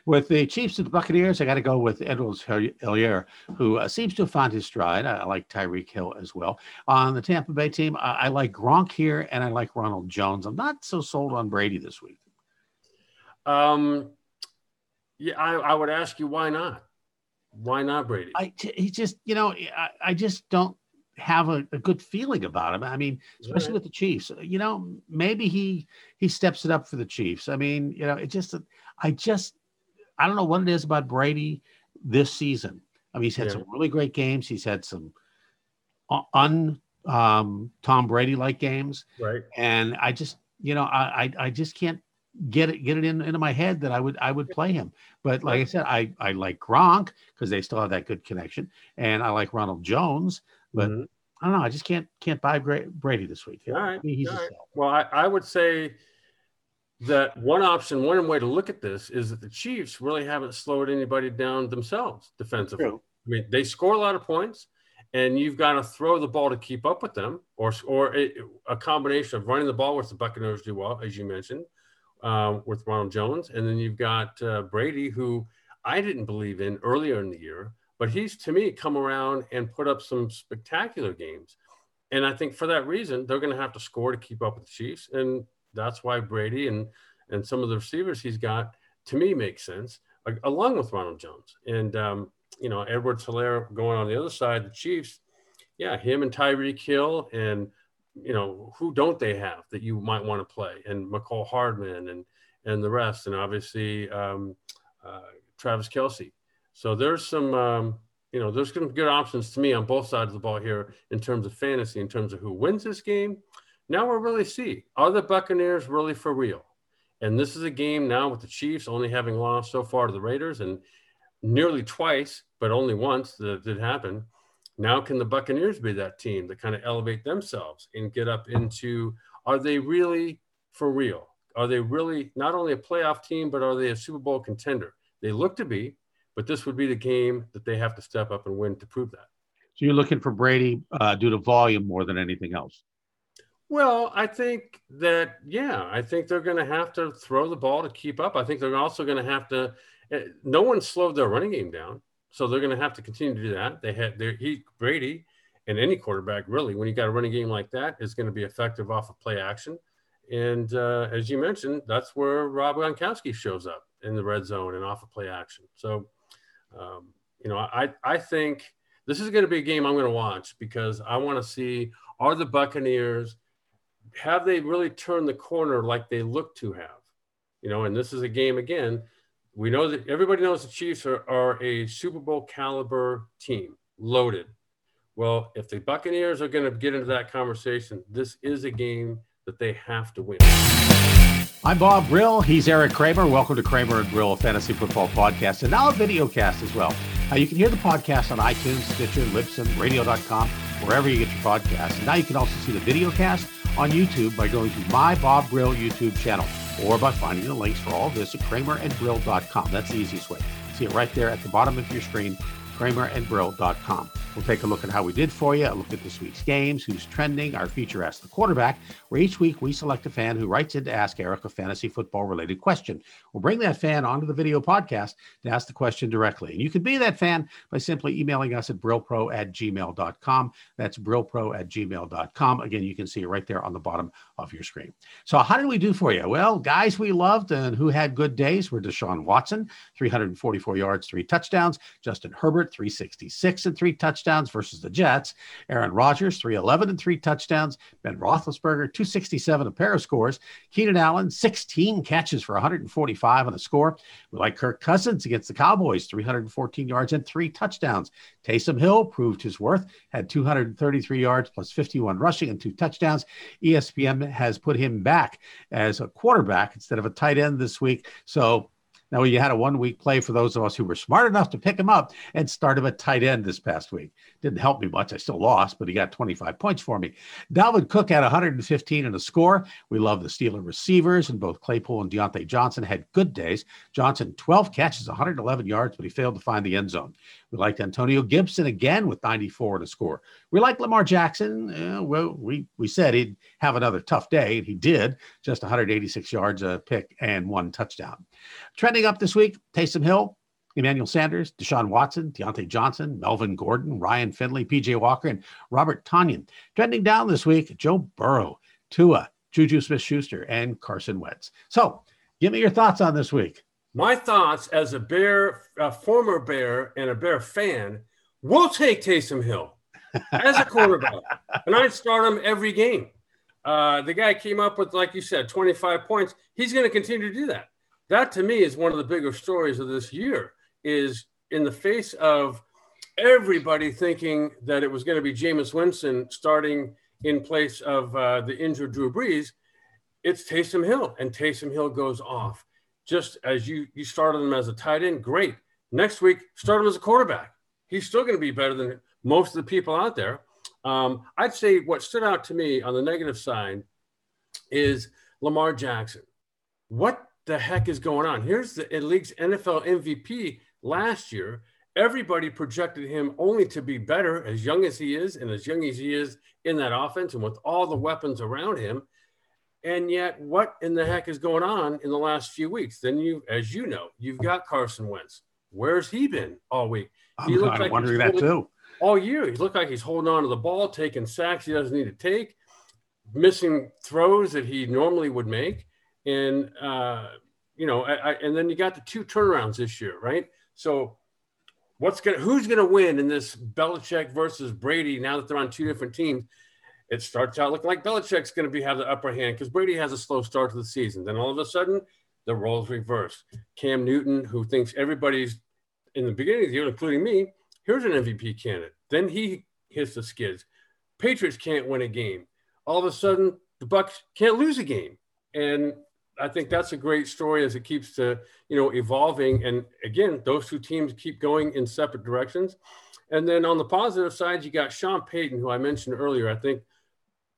With the Chiefs and the Buccaneers, I got to go with Edwards Helaire, who uh, seems to have found his stride. I, I, like Tyreek Hill as well. On the Tampa Bay team, I, I like Gronk here, and I like Ronald Jones. I'm not so sold on Brady this week. Um, yeah, I, I would ask you why not? Why not Brady? I he just you know I, I just don't have a, a, good feeling about him. I mean, especially right. with the Chiefs. You know, maybe he he steps it up for the Chiefs. I mean, you know, it just I just I don't know what it is about Brady this season. I mean, he's had yeah. some really great games. He's had some un um, Tom Brady like games, right? And I just you know I I, I just can't get it get it in, into my head that I would I would play him. But like I said, I I like Gronk because they still have that good connection, and I like Ronald Jones. But mm-hmm. I don't know. I just can't can't buy Brady this week. All right. He's All right. Well, I, I would say that one option, one way to look at this is that the Chiefs really haven't slowed anybody down themselves defensively. I mean, they score a lot of points, and you've got to throw the ball to keep up with them, or or a, a combination of running the ball, which the Buccaneers do well, as you mentioned, uh, with Ronald Jones, and then you've got uh, Brady, who I didn't believe in earlier in the year, but he's to me come around and put up some spectacular games. And I think for that reason, they're going to have to score to keep up with the Chiefs. And that's why Brady and and some of the receivers he's got to me makes sense along with Ronald Jones and um, you know Edward Helaire going on the other side the Chiefs yeah him and Tyreek Hill and you know who don't they have that you might want to play and Mecole Hardman and and the rest and obviously um, uh, Travis Kelce. so there's some um, you know there's some good options to me on both sides of the ball here in terms of fantasy in terms of who wins this game now we'll really see are the Buccaneers really for real? And this is a game now with the Chiefs only having lost so far to the Raiders and nearly twice, but only once that did happen. Now, can the Buccaneers be that team that kind of elevate themselves and get up into are they really for real? Are they really not only a playoff team, but are they a Super Bowl contender? They look to be, but this would be the game that they have to step up and win to prove that. So you're looking for Brady uh, due to volume more than anything else. Well, I think that yeah, I think they're going to have to throw the ball to keep up. I think they're also going to have to. Eh, no one slowed their running game down, so they're going to have to continue to do that. They had their he Brady and any quarterback really, when you got a running game like that, is going to be effective off of play action. And uh, as you mentioned, that's where Rob Gronkowski shows up in the red zone and off of play action. So, um, you know, I I think this is going to be a game I'm going to watch because I want to see are the Buccaneers have they really turned the corner like they look to have? You know, and this is a game again. We know that everybody knows the Chiefs are, are a Super Bowl caliber team, loaded. Well, if the Buccaneers are going to get into that conversation, this is a game that they have to win. I'm Bob Brill. He's Eric Kramer. Welcome to Kramer and Brill, fantasy football podcast, and now a video cast as well. You can hear the podcast on iTunes, Stitcher, Libsyn, Radio.com, wherever you get your podcasts. And now you can also see the video cast on YouTube by going to my Bob Brill YouTube channel or by finding the links for all this at kramerandbrill.com. That's the easiest way. See it right there at the bottom of your screen, kramerandbrill.com. We'll take a look at how we did for you, a look at this week's games, who's trending, our feature Ask the Quarterback, where each week we select a fan who writes in to ask Eric a fantasy football related question. We'll bring that fan onto the video podcast to ask the question directly. And you can be that fan by simply emailing us at brillpro at gmail.com. That's brillpro at gmail.com. Again, you can see it right there on the bottom of your screen. So, how did we do for you? Well, guys we loved and who had good days were Deshaun Watson, 344 yards, three touchdowns, Justin Herbert, 366 and three touchdowns versus the Jets. Aaron Rodgers, 311 and three touchdowns. Ben Roethlisberger, 267, a pair of scores. Keenan Allen, 16 catches for 145 on a score. We like Kirk Cousins against the Cowboys, 314 yards and three touchdowns. Taysom Hill proved his worth, had 233 yards plus 51 rushing and two touchdowns. ESPN has put him back as a quarterback instead of a tight end this week. So now, you had a one week play for those of us who were smart enough to pick him up and start him at tight end this past week. Didn't help me much. I still lost, but he got 25 points for me. Dalvin Cook had 115 and a score. We love the Steeler receivers, and both Claypool and Diontae Johnson had good days. Johnson, 12 catches, 111 yards, but he failed to find the end zone. We liked Antonio Gibson again with 94 and a score. We liked Lamar Jackson. Uh, well, we, we said he'd have another tough day, and he did. Just 186 yards, a pick, and one touchdown. Trending up this week, Taysom Hill, Emmanuel Sanders, Deshaun Watson, Diontae Johnson, Melvin Gordon, Ryan Finley, PJ Walker, and Robert Tonyan. Trending down this week, Joe Burrow, Tua, Juju Smith Schuster, and Carson Wentz. So give me your thoughts on this week. My thoughts as a Bear, a former Bear, and a Bear fan, we'll take Taysom Hill as a quarterback, [laughs] and I'd start him every game. Uh, the guy came up with, like you said, 25 points. He's going to continue to do that that to me is one of the bigger stories of this year is in the face of everybody thinking that it was going to be Jameis Winston starting in place of uh, the injured Drew Brees. it's Taysom Hill, and Taysom Hill goes off. Just as you you started him as a tight end, great. Next week, start him as a quarterback. He's still going to be better than most of the people out there. Um, I'd say what stood out to me on the negative side is Lamar Jackson. What the heck is going on? Here's the league's NFL MVP last year. Everybody projected him only to be better as young as he is and as young as he is in that offense and with all the weapons around him. And yet, what in the heck is going on in the last few weeks? Then you, as you know, you've got Carson Wentz. Where's he been all week? He I'm like wondering that too. All year, he looked like he's holding on to the ball, taking sacks he doesn't need to take, missing throws that he normally would make, and uh, you know, I, I, and then you got the two turnarounds this year, right? So, what's gonna who's gonna win in this Belichick versus Brady now that they're on two different teams? It starts out looking like Belichick's to be have the upper hand because Brady has a slow start to the season. Then all of a sudden, the roles reverse. Cam Newton, who thinks everybody's in the beginning of the year, including me, here's an MVP candidate. Then he hits the skids. Patriots can't win a game. All of a sudden, the Bucs can't lose a game. And I think that's a great story as it keeps to, you know, evolving. And again, those two teams keep going in separate directions. And then on the positive side, you got Sean Payton, who I mentioned earlier. I think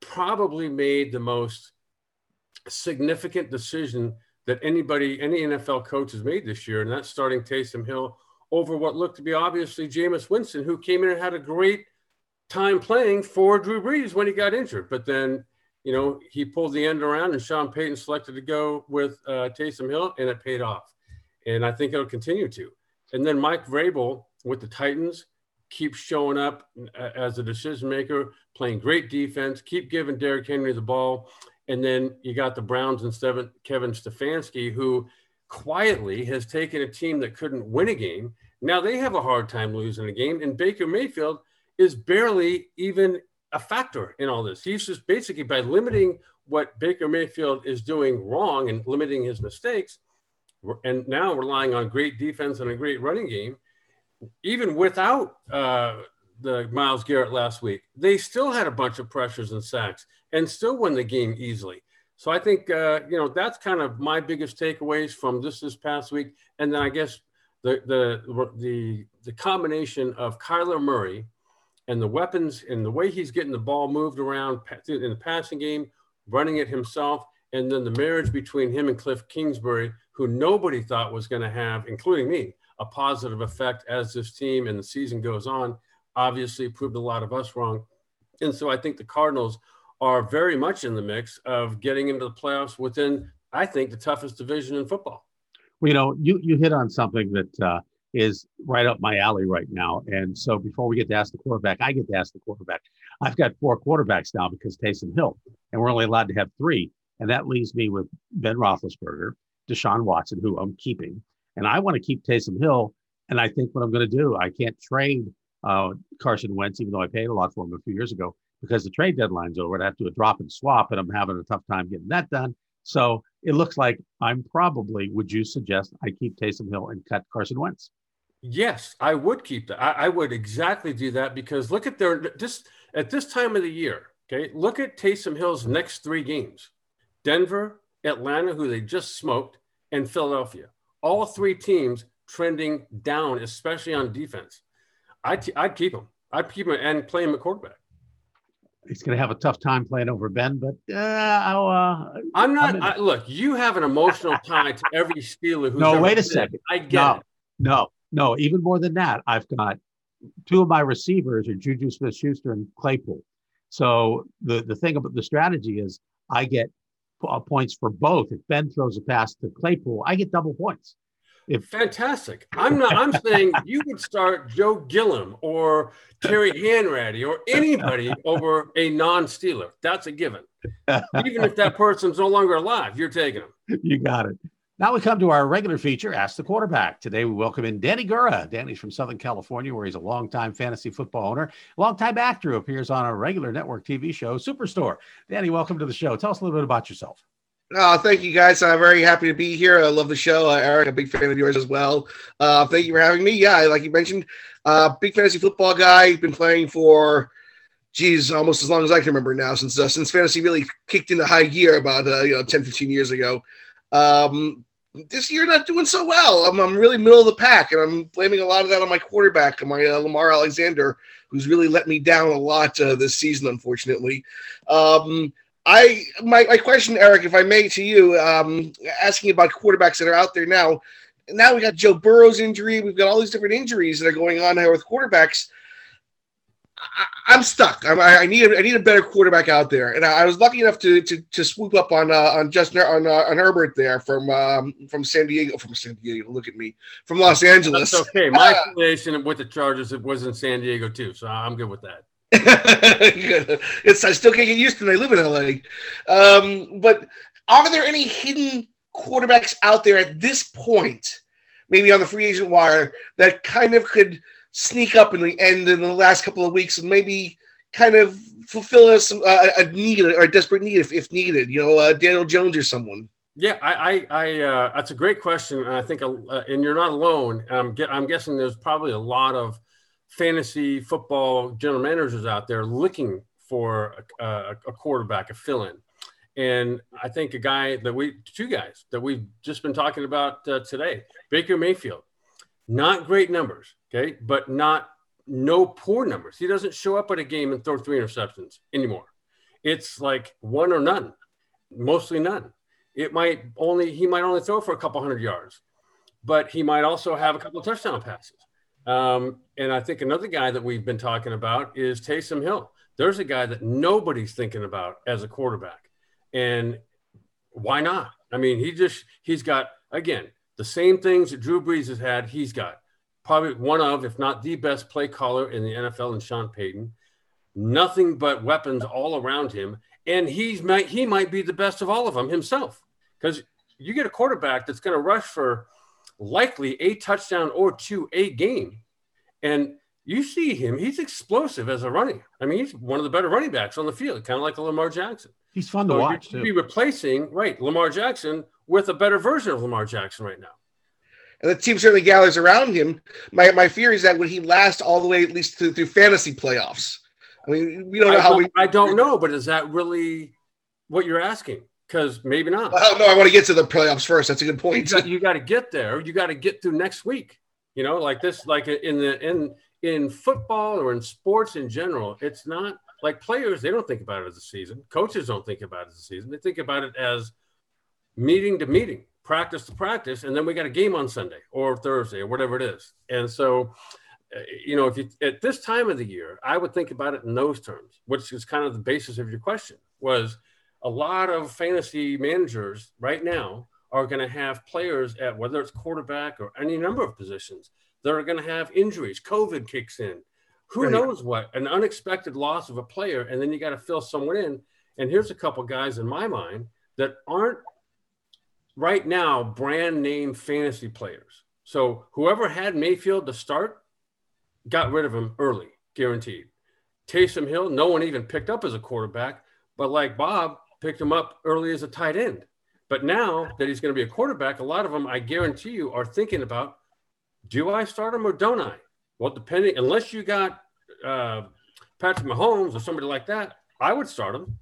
probably made the most significant decision that anybody, any NFL coach has made this year, and that's starting Taysom Hill over what looked to be obviously Jameis Winston, who came in and had a great time playing for Drew Brees when he got injured. But then, you know, he pulled the end around and Sean Payton selected to go with uh, Taysom Hill, and it paid off. And I think it'll continue to. And then Mike Vrabel with the Titans keeps showing up uh, as a decision maker, playing great defense, keep giving Derrick Henry the ball. And then you got the Browns and Kevin Stefanski, who quietly has taken a team that couldn't win a game. Now they have a hard time losing a game, and Baker Mayfield is barely even a factor in all this. He's just basically by limiting what Baker Mayfield is doing wrong and limiting his mistakes, and now relying on great defense and a great running game. Even without uh, the Myles Garrett last week, they still had a bunch of pressures and sacks and still won the game easily. So I think uh, you know that's kind of my biggest takeaways from this this past week, and then I guess the the the the combination of Kyler Murray and the weapons and the way he's getting the ball moved around in the passing game, running it himself, and then the marriage between him and Cliff Kingsbury, who nobody thought was going to have, including me, a positive effect as this team and the season goes on obviously proved a lot of us wrong. And so I think the Cardinals are very much in the mix of getting into the playoffs within, I think, the toughest division in football. Well, you know, you, you hit on something that uh, is right up my alley right now. And so before we get to ask the quarterback, I get to ask the quarterback. I've got four quarterbacks now because Taysom Hill, and we're only allowed to have three. And that leaves me with Ben Roethlisberger, Deshaun Watson, who I'm keeping. And I want to keep Taysom Hill. And I think what I'm going to do, I can't trade uh, Carson Wentz, even though I paid a lot for him a few years ago, because the trade deadline's over. I'd have to do a drop and swap, and I'm having a tough time getting that done. So it looks like I'm probably, would you suggest I keep Taysom Hill and cut Carson Wentz? Yes, I would keep that. I, I would exactly do that because look at their just at this time of the year. Okay, look at Taysom Hill's next three games: Denver, Atlanta, who they just smoked, and Philadelphia. All three teams trending down, especially on defense. I'd, I'd keep him. I'd keep him and play him at quarterback. He's going to have a tough time playing over Ben, but uh, I'll, uh, I'm not. I, look, you have an emotional tie to every Steeler. Who's no, wait a second. I get no, it. No, no. Even more than that, I've got two of my receivers are Juju Smith-Schuster and Claypool. So the the thing about the strategy is I get uh, points for both. If Ben throws a pass to Claypool, I get double points. If, Fantastic. I'm not. I'm saying you would start Joe Gilliam or Terry Hanratty or anybody over a non-Steeler. That's a given. Even if that person's no longer alive, you're taking them. [laughs] You got it. Now we come to our regular feature, Ask the Quarterback. Today we welcome in Danny Gura. Danny's from Southern California, where he's a longtime fantasy football owner, longtime actor who appears on a regular network TV show, Superstore. Danny, welcome to the show. Tell us a little bit about yourself. Uh, thank you guys. I'm very happy to be here. I love the show. Uh, Eric, a big fan of yours as well. Uh, thank you for having me. Yeah, like you mentioned, uh, big fantasy football guy. Been playing for, geez, almost as long as I can remember now, since uh, since fantasy really kicked into high gear about uh, you know 10, 15 years ago. Um, this year not doing so well. I'm, I'm really middle of the pack, and I'm blaming a lot of that on my quarterback, my uh, Lamar Alexander, who's really let me down a lot uh, this season, unfortunately. Um, I my, my question, Eric, if I may, to you, um, asking about quarterbacks that are out there now. Now we got Joe Burrow's injury. We've got all these different injuries that are going on here with quarterbacks. I, am stuck. I'm, I need a, I need a better quarterback out there, and I, I was lucky enough to to, to swoop up on uh, on Justin on uh, on Herbert there from um, from San Diego from San Diego. Look at me from Los Angeles. That's okay. [laughs] My uh, affiliation with the Chargers it was in San Diego too, so I'm good with that. [laughs] it's I still can't get used to it. I live in LA, um, but are there any hidden quarterbacks out there at this point, maybe on the free agent wire, that kind of could sneak up in the end in the last couple of weeks and maybe kind of fulfill a, uh, a need or a desperate need if, if needed. You know, uh, Daniel Jones or someone. Yeah, I, I, I uh, that's a great question, and I think, uh, and you're not alone. I'm, get, I'm guessing there's probably a lot of fantasy football general managers out there looking for a, a quarterback, a fill-in. And I think a guy that we, two guys that we've just been talking about uh, today, Baker Mayfield, not great numbers, okay, but not no poor numbers. He doesn't show up at a game and throw three interceptions anymore. It's like one or none, mostly none. It might only he might only throw for a couple hundred yards, but he might also have a couple of touchdown passes. Um, and I think another guy that we've been talking about is Taysom Hill. There's a guy that nobody's thinking about as a quarterback, and why not? I mean, he just he's got again the same things that Drew Brees has had. He's got probably one of, if not the best play caller in the NFL, and Sean Payton. Nothing but weapons all around him, and he's might he might be the best of all of them himself because you get a quarterback that's going to rush for likely a touchdown or two a game. And you see him, he's explosive as a running. I mean, he's one of the better running backs on the field, kind of like a Lamar Jackson. He's fun to so watch. You'd be replacing, right, Lamar Jackson with a better version of Lamar Jackson right now. And the team certainly gathers around him. My, my fear is that would he last all the way at least through, through fantasy playoffs? I mean, we don't know I how don't, we. I don't know, but is that really what you're asking? because maybe not. Well, no, I want to get to the playoffs first. That's a good point. You got, you got to get there. You got to get through next week. You know, like this, like in the in in football or in sports in general, it's not like players. They don't think about it as a season. Coaches don't think about it as a season. They think about it as meeting to meeting, practice to practice, and then we got a game on Sunday or Thursday or whatever it is. And so, uh, you know, if you at this time of the year, I would think about it in those terms, which is kind of the basis of your question was a lot of fantasy managers right now are going to have players at whether it's quarterback or any number of positions that are going to have injuries. COVID kicks in. Who right. knows what? An unexpected loss of a player, and then you got to fill someone in. And here's a couple guys in my mind that aren't right now brand name fantasy players. So whoever had Mayfield to start got rid of him early, guaranteed. Taysom Hill, no one even picked up as a quarterback. But like Bob, picked him up early as a tight end. But now that he's going to be a quarterback, a lot of them, I guarantee you, are thinking about do I start him or don't I? Well, depending, unless you got uh, Patrick Mahomes or somebody like that, I would start him.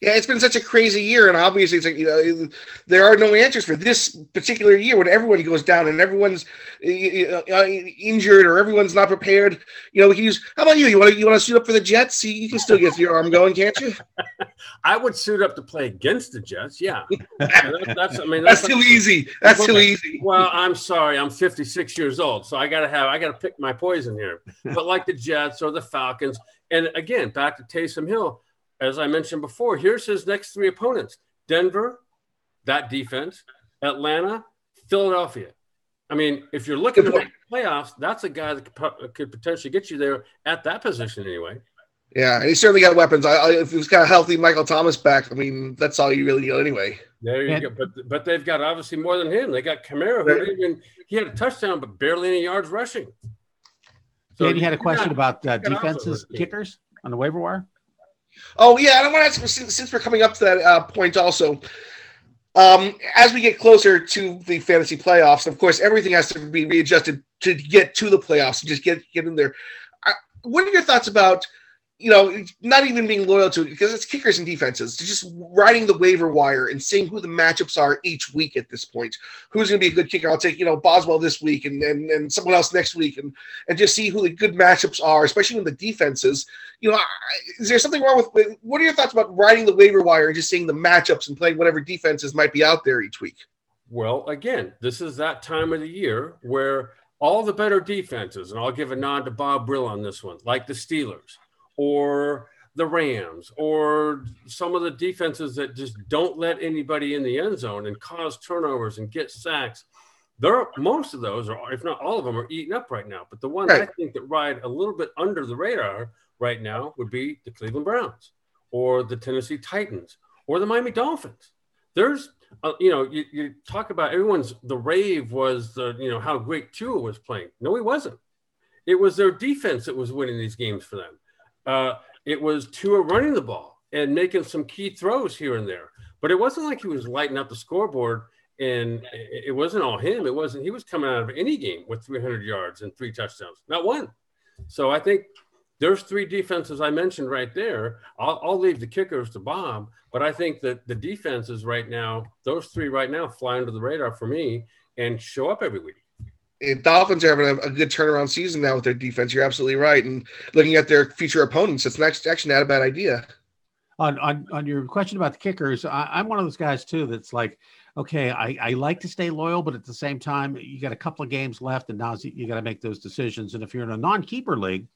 Yeah, it's been such a crazy year, and obviously, it's like you know, there are no answers for this particular year when everyone goes down and everyone's uh, uh, injured or everyone's not prepared. You know, we can use. How about you? You want to you want to suit up for the Jets? You, you can still get your arm going, can't you? [laughs] I would suit up to play against the Jets. Yeah, [laughs] that's, that's, I mean that's, that's too easy. That's too easy. Well, I'm sorry, I'm 56 years old, so I gotta have I gotta pick my poison here. [laughs] But like the Jets or the Falcons, and again, back to Taysom Hill as I mentioned before, here's his next three opponents Denver, that defense, Atlanta, Philadelphia. I mean, if you're looking to make playoffs, that's a guy that could, could, potentially get you there at that position anyway. Yeah, and he's certainly got weapons. I, I, if he's got a healthy Michael Thomas back, I mean, that's all you really need anyway. There you go. But but they've got obviously more than him. They got Kamara, who even he had a touchdown, but barely any yards rushing. So Danny had a question got, about uh, defenses kickers on the waiver wire. Oh yeah, and I want to ask since, we're coming up to that uh, point also. Um, as we get closer to the fantasy playoffs, of course, everything has to be readjusted to get to the playoffs. And just get get in there. Uh, what are your thoughts about you know, not even being loyal to it because it's kickers and defenses, to just riding the waiver wire and seeing who the matchups are each week at this point. Who's going to be a good kicker? I'll take, you know, Boswell this week and, and, and someone else next week and, and just see who the good matchups are, especially when the defenses. You know, is there something wrong with what are your thoughts about riding the waiver wire and just seeing the matchups and playing whatever defenses might be out there each week? Well, again, this is that time of the year where all the better defenses, and I'll give a nod to Bob Brill on this one, like the Steelers or the Rams or some of the defenses that just don't let anybody in the end zone and cause turnovers and get sacks. There, most of those, or if not all of them, are eaten up right now. But the ones right. I think that ride a little bit under the radar right now would be the Cleveland Browns or the Tennessee Titans or the Miami Dolphins. There's, uh, you know, you, you talk about everyone's the rave was the, you know, how great Tua was playing. No, he wasn't. It was their defense that was winning these games for them. Uh, it was Tua running the ball and making some key throws here and there. But it wasn't like he was lighting up the scoreboard and it wasn't all him. It wasn't, he was coming out of any game with 300 yards and three touchdowns, not one. So I think there's three defenses I mentioned right there. I'll, I'll, leave the kickers to Bob, but I think that the defenses right now, those three right now fly under the radar for me and show up every week Dolphins are having a, a, good turnaround season now with their defense. You're absolutely right. And looking at their future opponents, it's actually not a bad idea. On on, on your question about the kickers, I, am one of those guys too. That's like, okay, I, I like to stay loyal, but at the same time, you got a couple of games left, and now you got to make those decisions. And if you're in a non-keeper league,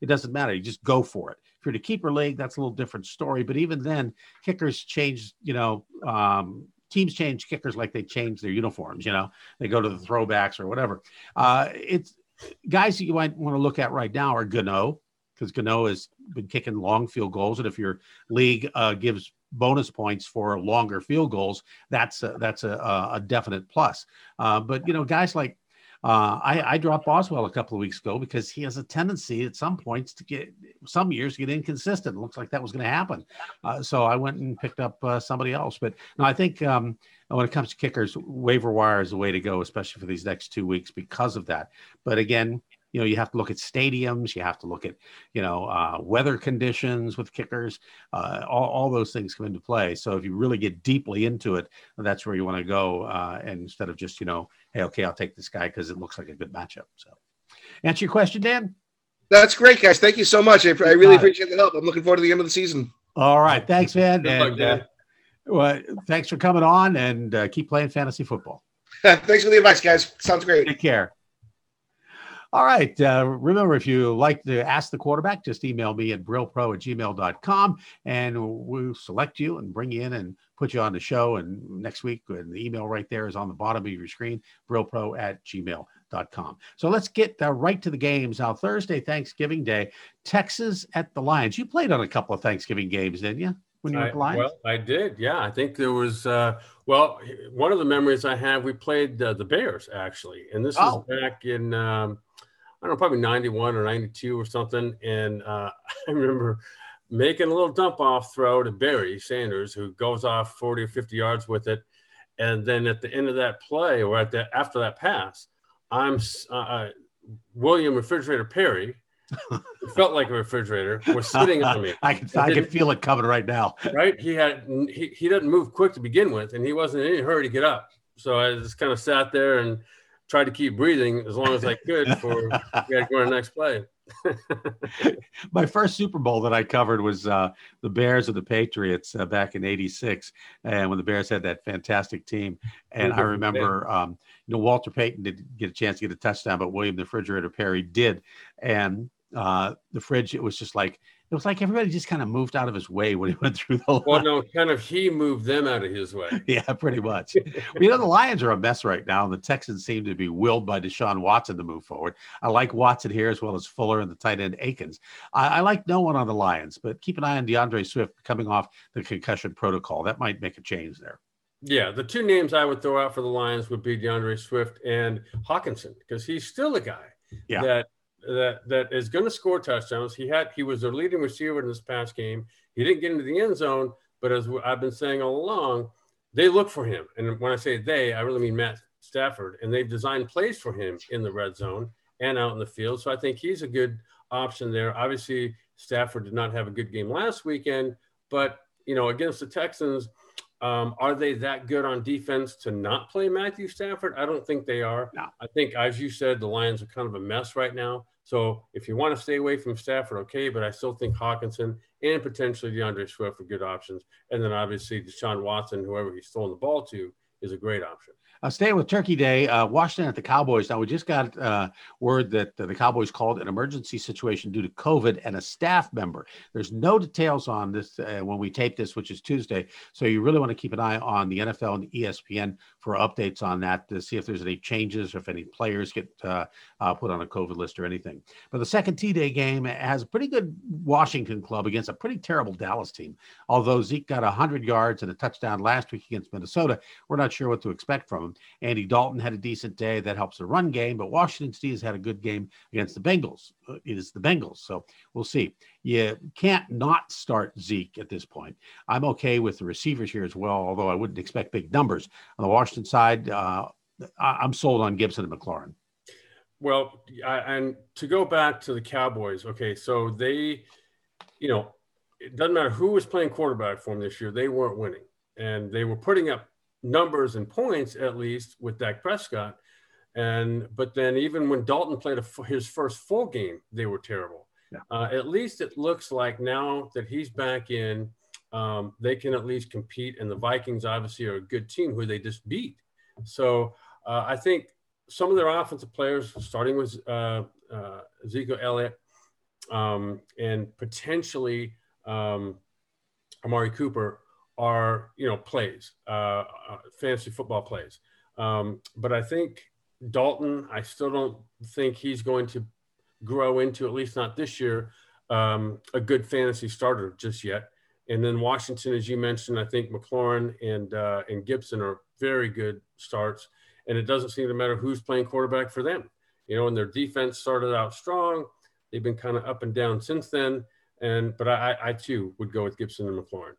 it doesn't matter. You just go for it. If you're in a keeper league, that's a little different story. But even then, kickers change. You know, um, teams change kickers like they change their uniforms. You know, they go to the throwbacks or whatever. Uh, it's guys that you might want to look at right now are Gano because Gano has been kicking long field goals, and if your league uh, gives bonus points for longer field goals, that's a, that's a, a definite plus. Uh, but you know, guys like uh, I, I, dropped Boswell a couple of weeks ago because he has a tendency at some points to get some years get inconsistent. It looks like that was going to happen. Uh, so I went and picked up uh, somebody else. But no, I think um, when it comes to kickers, waiver wire is the way to go, especially for these next two weeks because of that. But again, you know you have to look at stadiums you have to look at you know uh, weather conditions with kickers uh, all, all those things come into play. So if you really get deeply into it that's where you want to go uh, and instead of just you know hey okay i'll take this guy because it looks like a good matchup. So answer your question dan? That's great guys. Thank you so much. I, I really appreciate the help. I'm looking forward to the end of the season. All right. Thanks man and, uh, well, thanks for coming on and uh, keep playing fantasy football. [laughs] Thanks for the advice guys. Sounds great. Take care all right. Uh, remember, if you like to ask the quarterback, just email me at brillpro at gmail.com and we'll select you and bring you in and put you on the show. And next week, and the email right there is on the bottom of your screen, brillpro at gmail.com. So let's get uh, right to the games. Now, Thursday, Thanksgiving Day, Texas at the Lions. You played on a couple of Thanksgiving games, didn't you? When you were at Lions? Well, I did. Yeah. I think there was, uh, well, one of the memories I have, we played uh, the Bears, actually. And this oh. was back in. Um, I don't know, probably 91 or 92 or something. And uh, [laughs] I remember making a little dump off throw to Barry Sanders, who goes off 40 or 50 yards with it. And then at the end of that play, or at the after that pass, I'm uh, uh William Refrigerator Perry. felt like a refrigerator was sitting on me. [laughs] I can, I can feel it coming right now. right, he had he, he doesn't move quick to begin with, and he wasn't in any hurry to get up. So I just kind of sat there and tried to keep breathing as long as I could before we had to go to the next play. [laughs] My first Super Bowl that I covered was uh, the Bears of the Patriots uh, back in '86, and when the Bears had that fantastic team. And I remember, um, you know, Walter Payton didn't get a chance to get a touchdown, but William the Refrigerator Perry did. And uh, the fridge, it was just like it was like everybody just kind of moved out of his way when he [laughs] went through the. Line. Well, no, kind of he moved them out of his way. [laughs] yeah, pretty much. you know, the Lions are a mess right now, and the Texans seem to be willed by Deshaun Watson to move forward. I like Watson here as well as Fuller and the tight end Akins. I, I like no one on the Lions, but keep an eye on D'Andre Swift coming off the concussion protocol. That might make a change there. Yeah, the two names I would throw out for the Lions would be D'Andre Swift and Hockenson because he's still a guy yeah. that that that is going to score touchdowns. He had he was their leading receiver in this past game. He didn't get into the end zone, but as I've been saying all along, they look for him. And when I say they, I really mean Matt Stafford. And they've designed plays for him in the red zone and out in the field. So I think he's a good option there. Obviously, Stafford did not have a good game last weekend, but you know, against the Texans, um, are they that good on defense to not play Matthew Stafford? I don't think they are. No. I think, as you said, the Lions are kind of a mess right now. So if you want to stay away from Stafford, okay, but I still think Hockenson and potentially D'Andre Swift are good options. And then obviously Deshaun Watson, whoever he's throwing the ball to, is a great option. Uh, staying with Turkey Day, uh, Washington at the Cowboys. Now, we just got uh, word that the Cowboys called an emergency situation due to COVID and a staff member. There's no details on this uh, when we tape this, which is Tuesday. So you really want to keep an eye on the NFL and the ESPN for updates on that to see if there's any changes or if any players get uh, put on a COVID list or anything. But the second T Day game has a pretty good Washington club against a pretty terrible Dallas team. Although Zeke got 100 yards and a touchdown last week against Minnesota, we're not sure what to expect from him. Andy Dalton had a decent day. That helps the run game. But Washington State has had a good game against the Bengals. Uh, it is the Bengals. So we'll see. You can't not start Zeke at this point. I'm okay with the receivers here as well, although I wouldn't expect big numbers. On the Washington side, uh, I'm sold on Gibson and McLaurin. Well, and to go back to the Cowboys, okay, so they, you know, it doesn't matter who was playing quarterback for them this year, they weren't winning. And they were putting up numbers and points at least with Dak Prescott. And but then even when Dalton played a, his first full game, they were terrible. Yeah. Uh, at least it looks like now that he's back in, um, they can at least compete. And the Vikings obviously are a good team who they just beat. So uh, I think some of their offensive players, starting with uh, uh, Ezekiel Elliott um, and potentially um, Amari Cooper, are you know plays, uh, uh, fantasy football plays. Um, but I think Dalton, I still don't think he's going to grow into at least not this year um, a good fantasy starter just yet. And then Washington, as you mentioned, I think McLaurin and uh, and Gibson are very good starts. And it doesn't seem to matter who's playing quarterback for them. You know, and their defense started out strong. They've been kind of up and down since then. And but I, I too would go with Gibson and McLaurin.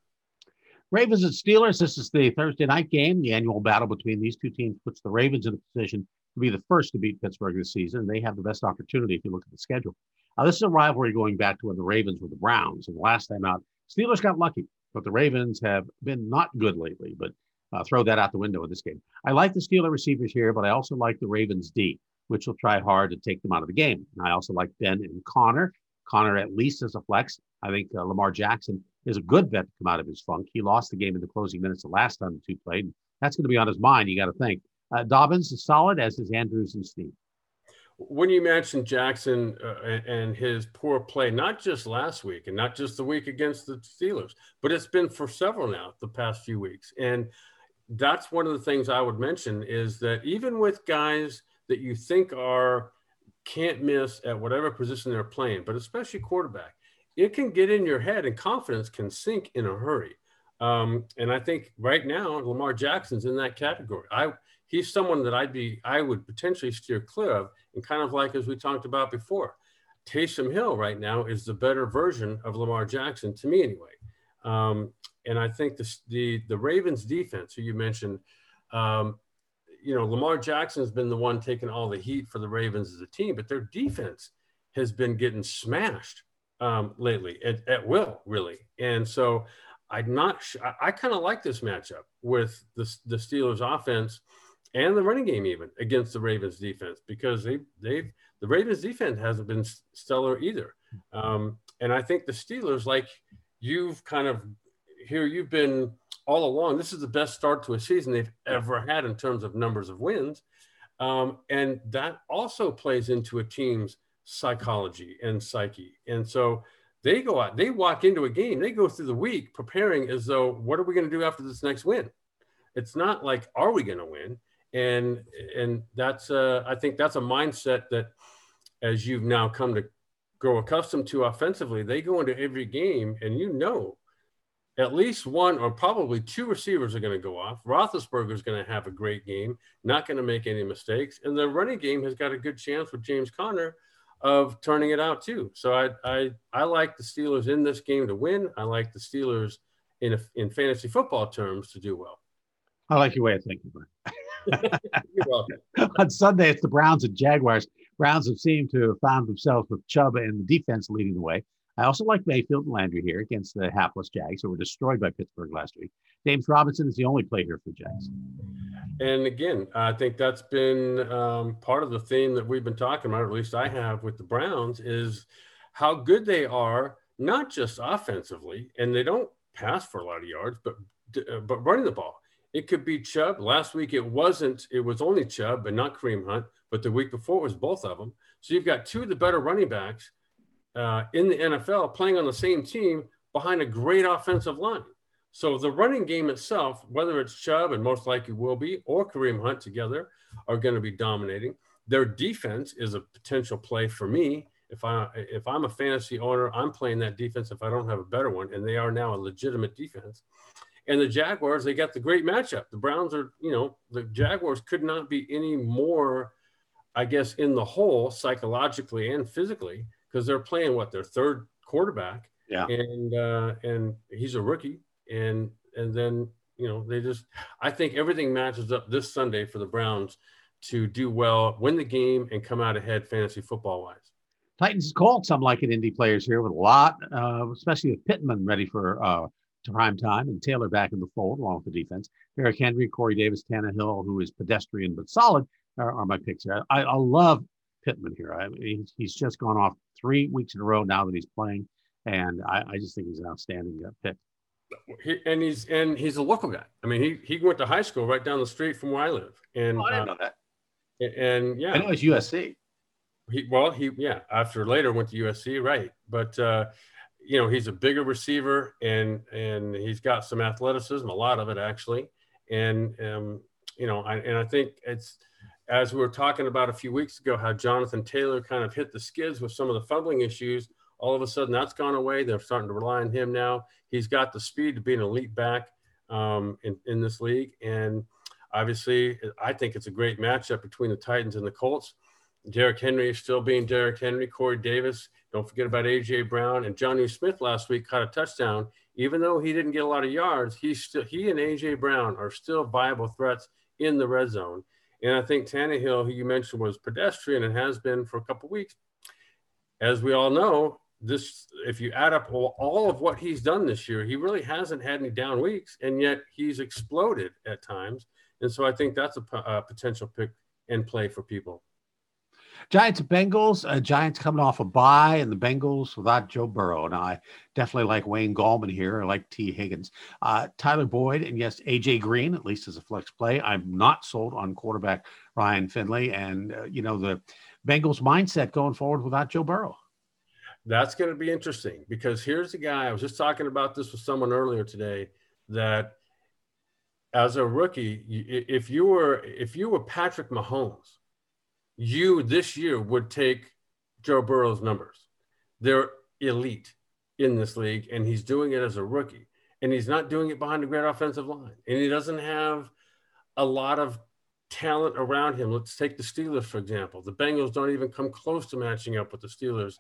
Ravens and Steelers. This is the Thursday night game. The annual battle between these two teams puts the Ravens in a position to be the first to beat Pittsburgh this season. They have the best opportunity if you look at the schedule. Now, this is a rivalry going back to when the Ravens were the Browns. And the last time out, Steelers got lucky, but the Ravens have been not good lately. But uh, throw that out the window in this game. I like the Steeler receivers here, but I also like the Ravens D, which will try hard to take them out of the game. And I also like Ben and Conner. Conner at least as a flex. I think uh, Lamar Jackson is a good bet to come out of his funk. He lost the game in the closing minutes the last time the two played. That's going to be on his mind. You got to think. Uh, Dobbins is solid, as is Andrews and Steve. When you mentioned Jackson uh, and his poor play, not just last week and not just the week against the Steelers, but it's been for several now the past few weeks. And that's one of the things I would mention is that even with guys that you think are can't miss at whatever position they're playing, but especially quarterback, it can get in your head and confidence can sink in a hurry. Um, and I think right now Lamar Jackson's in that category. I he's someone that I'd be I would potentially steer clear of, and kind of like as we talked about before, Taysom Hill right now is the better version of Lamar Jackson to me anyway. Um, and I think the, the Ravens defense, who you mentioned, um, you know, Lamar Jackson's been the one taking all the heat for the Ravens as a team, but their defense has been getting smashed um, lately at, at, will, really. And so I'm not. Sh- I, I kind of like this matchup with the, the Steelers' offense and the running game, even against the Ravens' defense, because they they've the Ravens' defense hasn't been stellar either. Um, and I think the Steelers, like you've kind of here, you've been all along. This is the best start to a season they've ever had in terms of numbers of wins. Um, and that also plays into a team's psychology and psyche. And so they go out, they walk into a game, they go through the week preparing as though, what are we going to do after this next win? It's not like, are we going to win? And and that's uh, I think that's a mindset that as you've now come to grow accustomed to offensively, they go into every game and you know at least one or probably two receivers are going to go off. Roethlisberger is going to have a great game, not going to make any mistakes, and the running game has got a good chance with James Conner of turning it out too. So I I I like the Steelers in this game to win. I like the Steelers in a, in fantasy football terms to do well. I like your way of thinking, [laughs] You're welcome. [laughs] On Sunday, it's the Browns and Jaguars. Browns have seemed to have found themselves with Chubb and the defense leading the way. I also like Mayfield and Landry here against the hapless Jags, who were destroyed by Pittsburgh last week. James Robinson is the only play here for the Jags. And again, I think that's been um, part of the theme that we've been talking about, or at least I have with the Browns, is how good they are, not just offensively, and they don't pass for a lot of yards, but uh, but running the ball. It could be Chubb. Last week it wasn't. It was only Chubb and not Kareem Hunt. But the week before it was both of them. So you've got two of the better running backs uh, in the NFL playing on the same team behind a great offensive line. So the running game itself, whether it's Chubb and most likely will be, or Kareem Hunt together, are going to be dominating. Their defense is a potential play for me. If I if I'm a fantasy owner, I'm playing that defense if I don't have a better one, and they are now a legitimate defense. And the Jaguars, they got the great matchup. The Browns are, you know, the Jaguars could not be any more, I guess, in the hole psychologically and physically because they're playing what their third quarterback. Yeah. And uh, and he's a rookie, and and then you know they just I think everything matches up this Sunday for the Browns to do well, win the game, and come out ahead fantasy football wise. Titans Colts. some like liking Indy players here with a lot, uh, especially with Pittman ready for uh, prime time and Taylor back in the fold along with the defense. Derrick Henry, Corey Davis, Tannehill, who is pedestrian but solid, are, are my picks here. I, I love Pittman here. I mean, he's just gone off three weeks in a row now that he's playing, and I, I just think he's an outstanding uh, pick. He, and he's and he's a local guy. I mean, he he went to high school right down the street from where I live. And oh, I didn't uh, know that. And yeah, I know it's USC. He well, he yeah. After later went to USC, right? But uh, you know, he's a bigger receiver, and and he's got some athleticism, a lot of it actually. And um, you know, I, and I think it's as we were talking about a few weeks ago, how Jonathan Taylor kind of hit the skids with some of the fumbling issues. All of a sudden, that's gone away. They're starting to rely on him now. He's got the speed to be an elite back um, in, in this league. And obviously, I think it's a great matchup between the Titans and the Colts. Derrick Henry is still being Derrick Henry. Corey Davis, don't forget about A.J. Brown. And Jonnu Smith last week caught a touchdown. Even though he didn't get a lot of yards, he's still, he and A.J. Brown are still viable threats in the red zone. And I think Tannehill, who you mentioned, was pedestrian and has been for a couple weeks. As we all know, this if you add up all, all of what he's done this year, he really hasn't had any down weeks, and yet he's exploded at times. And so I think that's a, a potential pick and play for people. Giants Bengals. Uh, Giants coming off a bye, and the Bengals without Joe Burrow. Now, I definitely like Wayne Gallman here. I like Tee Higgins, uh, Tyler Boyd, and yes, AJ Green, at least as a flex play. I'm not sold on quarterback Ryan Finley, and uh, you know the Bengals mindset going forward without Joe Burrow. That's going to be interesting because here's a guy. I was just talking about this with someone earlier today that as a rookie, if you were if you were Patrick Mahomes you this year would take Joe Burrow's numbers. They're elite in this league, and he's doing it as a rookie. And he's not doing it behind a great offensive line. And he doesn't have a lot of talent around him. Let's take the Steelers, for example. The Bengals don't even come close to matching up with the Steelers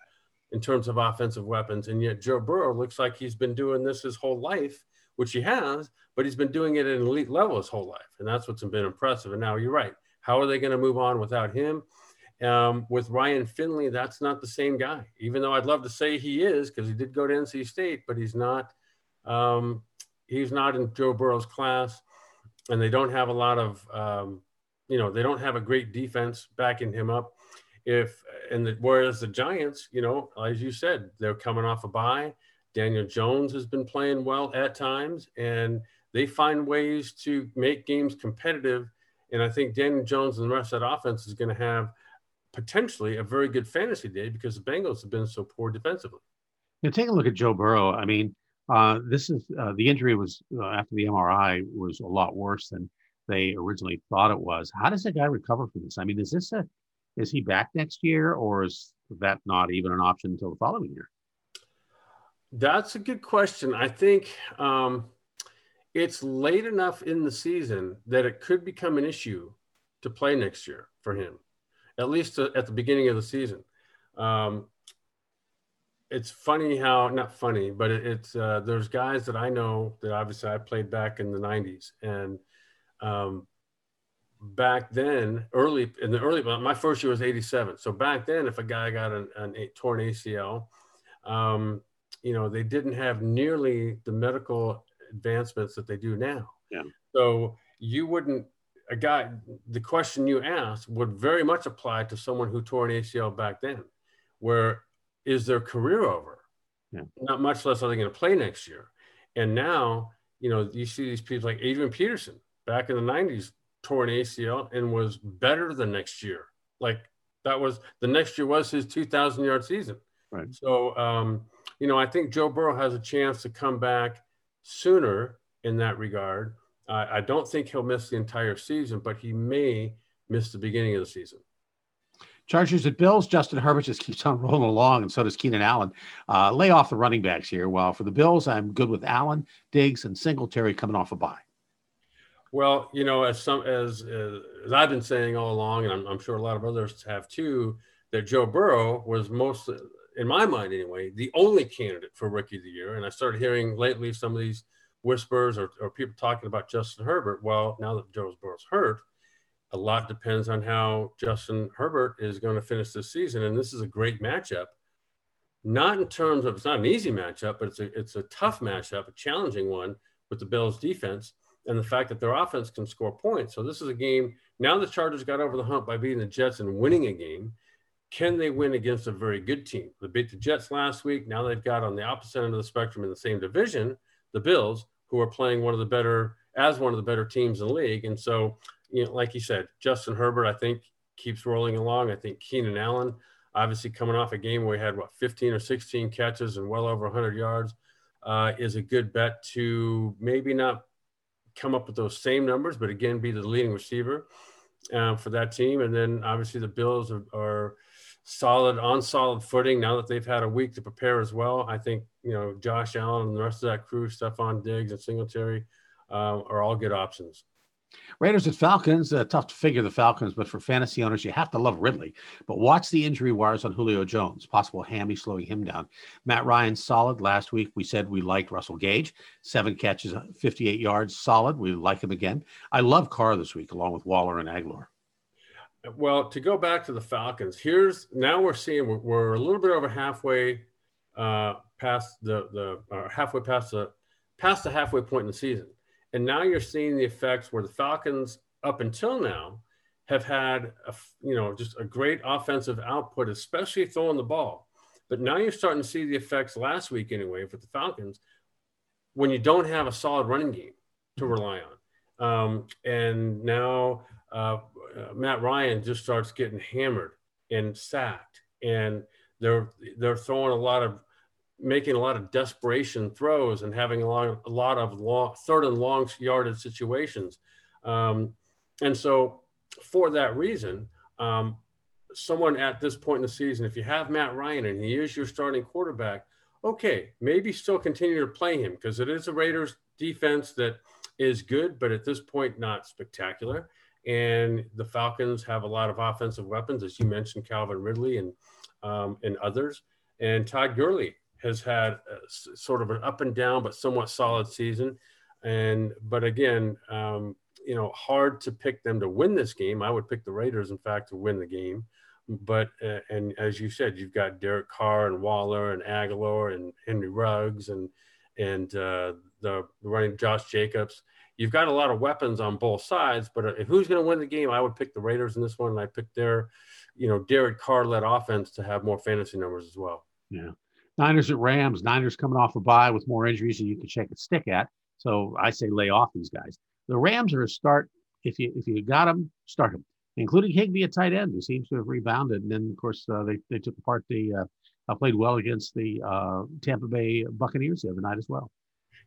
in terms of offensive weapons. And yet Joe Burrow looks like he's been doing this his whole life, which he has, but he's been doing it at an elite level his whole life. And that's what's been impressive. And now you're right. How are they going to move on without him? Um, with Ryan Finley, that's not the same guy. Even though I'd love to say he is, because he did go to NC State, but he's not. Um, he's not in Joe Burrow's class, and they don't have a lot of, um, you know, they don't have a great defense backing him up. If and the, whereas the Giants, you know, as you said, they're coming off a bye. Daniel Jones has been playing well at times, and they find ways to make games competitive and I think Daniel Jones and the rest of that offense is going to have potentially a very good fantasy day because the Bengals have been so poor defensively. Now, take a look at Joe Burrow. I mean, uh, this is uh, the injury was uh, after the MRI was a lot worse than they originally thought it was. How does a guy recover from this? I mean, is this a is he back next year, or is that not even an option until the following year? That's a good question. I think um, it's late enough in the season that it could become an issue to play next year for him, at least at the beginning of the season. Um, it's funny how not funny, but it, it's uh, there's guys that I know that obviously I played back in the '90s, and um, back then, early in the early, my first year was '87. So back then, if a guy got an, an a torn ACL, um, you know, they didn't have nearly the medical advancements that they do now. Yeah. So you wouldn't a guy the question you asked would very much apply to someone who tore an ACL back then, where is their career over? Yeah. Not much less are they going to play next year. And now, you know, you see these people like Adrian Peterson back in the 90s tore an ACL and was better the next year. Like that was the next year was his 2,000 yard season. Right. So, um, you know, I think Joe Burrow has a chance to come back sooner in that regard. Uh, I don't think he'll miss the entire season, but he may miss the beginning of the season. Chargers at Bills. Justin Herbert just [laughs] keeps on rolling along, and so does Keenan Allen. Uh, lay off the running backs here. While for the Bills, I'm good with Allen, Diggs, and Singletary coming off a bye. Well, you know, as some as as I've been saying all along, and I'm, I'm sure a lot of others have too, that Joe Burrow was most, in my mind anyway, the only candidate for Rookie of the Year. And I started hearing lately some of these whispers or, or people talking about Justin Herbert. Well, now that Joe Burrow's hurt, a lot depends on how Justin Herbert is going to finish this season. And this is a great matchup. Not in terms of it's not an easy matchup, but it's a it's a tough matchup, a challenging one with the Bills defense and the fact that their offense can score points. So this is a game. Now the Chargers got over the hump by beating the Jets and winning a game. Can they win against a very good team? They beat the Jets last week. Now they've got on the opposite end of the spectrum in the same division, the Bills, who are playing one of the better as one of the better teams in the league. And so, you know, like you said, Justin Herbert, I think, keeps rolling along. I think Keenan Allen, obviously coming off a game where he had what 15 or 16 catches and well over 100 yards, uh, is a good bet to maybe not come up with those same numbers, but again, be the leading receiver uh, for that team. And then obviously the Bills are, are solid on solid footing now that they've had a week to prepare as well. I think you know Josh Allen and the rest of that crew, Stefon Diggs and Singletary, uh, are all good options. Raiders at Falcons. Uh, tough to figure the Falcons, but for fantasy owners, you have to love Ridley. But watch the injury wires on Julio Jones. Possible hammy slowing him down. Matt Ryan solid. Last week we said we liked Russell Gage. Seven catches, 58 yards, solid. We like him again. I love Carr this week, along with Waller and Agholor. Well, to go back to the Falcons, here's now we're seeing we're, we're a little bit over halfway uh, past the the uh, halfway past the past the halfway point in the season, and now you're seeing the effects where the Falcons up until now have had a, you know just a great offensive output, especially throwing the ball. But now you're starting to see the effects last week anyway for the Falcons when you don't have a solid running game to rely on. Um, and now uh, uh, Matt Ryan just starts getting hammered and sacked, and they're they're throwing a lot of making a lot of desperation throws and having a lot, a lot of long, third and long yarded situations. Um, and so, for that reason, um, someone at this point in the season, if you have Matt Ryan and he is your starting quarterback, okay, maybe still continue to play him because it is a Raiders defense that is good, but at this point, not spectacular. And the Falcons have a lot of offensive weapons, as you mentioned, Calvin Ridley and um, and others. And Todd Gurley has had a, sort of an up and down, but somewhat solid season. And but again, um, you know, hard to pick them to win this game. I would pick the Raiders, in fact, to win the game. But uh, and as you said, you've got Derek Carr and Waller and Agholor and Henry Ruggs and and uh, the running Josh Jacobs you've got a lot of weapons on both sides. But uh, who's going to win the game? I would pick the Raiders in this one, and I picked their, you know, Derek Carr led offense to have more fantasy numbers as well. Yeah. Niners at Rams. Niners coming off a bye with more injuries than you can shake a stick at. So I say lay off these guys. The Rams are a start. If you if you got them, start them, including Higbee at tight end, who seems to have rebounded. And then of course uh, they they took apart the uh, uh, played well against the uh, Tampa Bay Buccaneers the other night as well.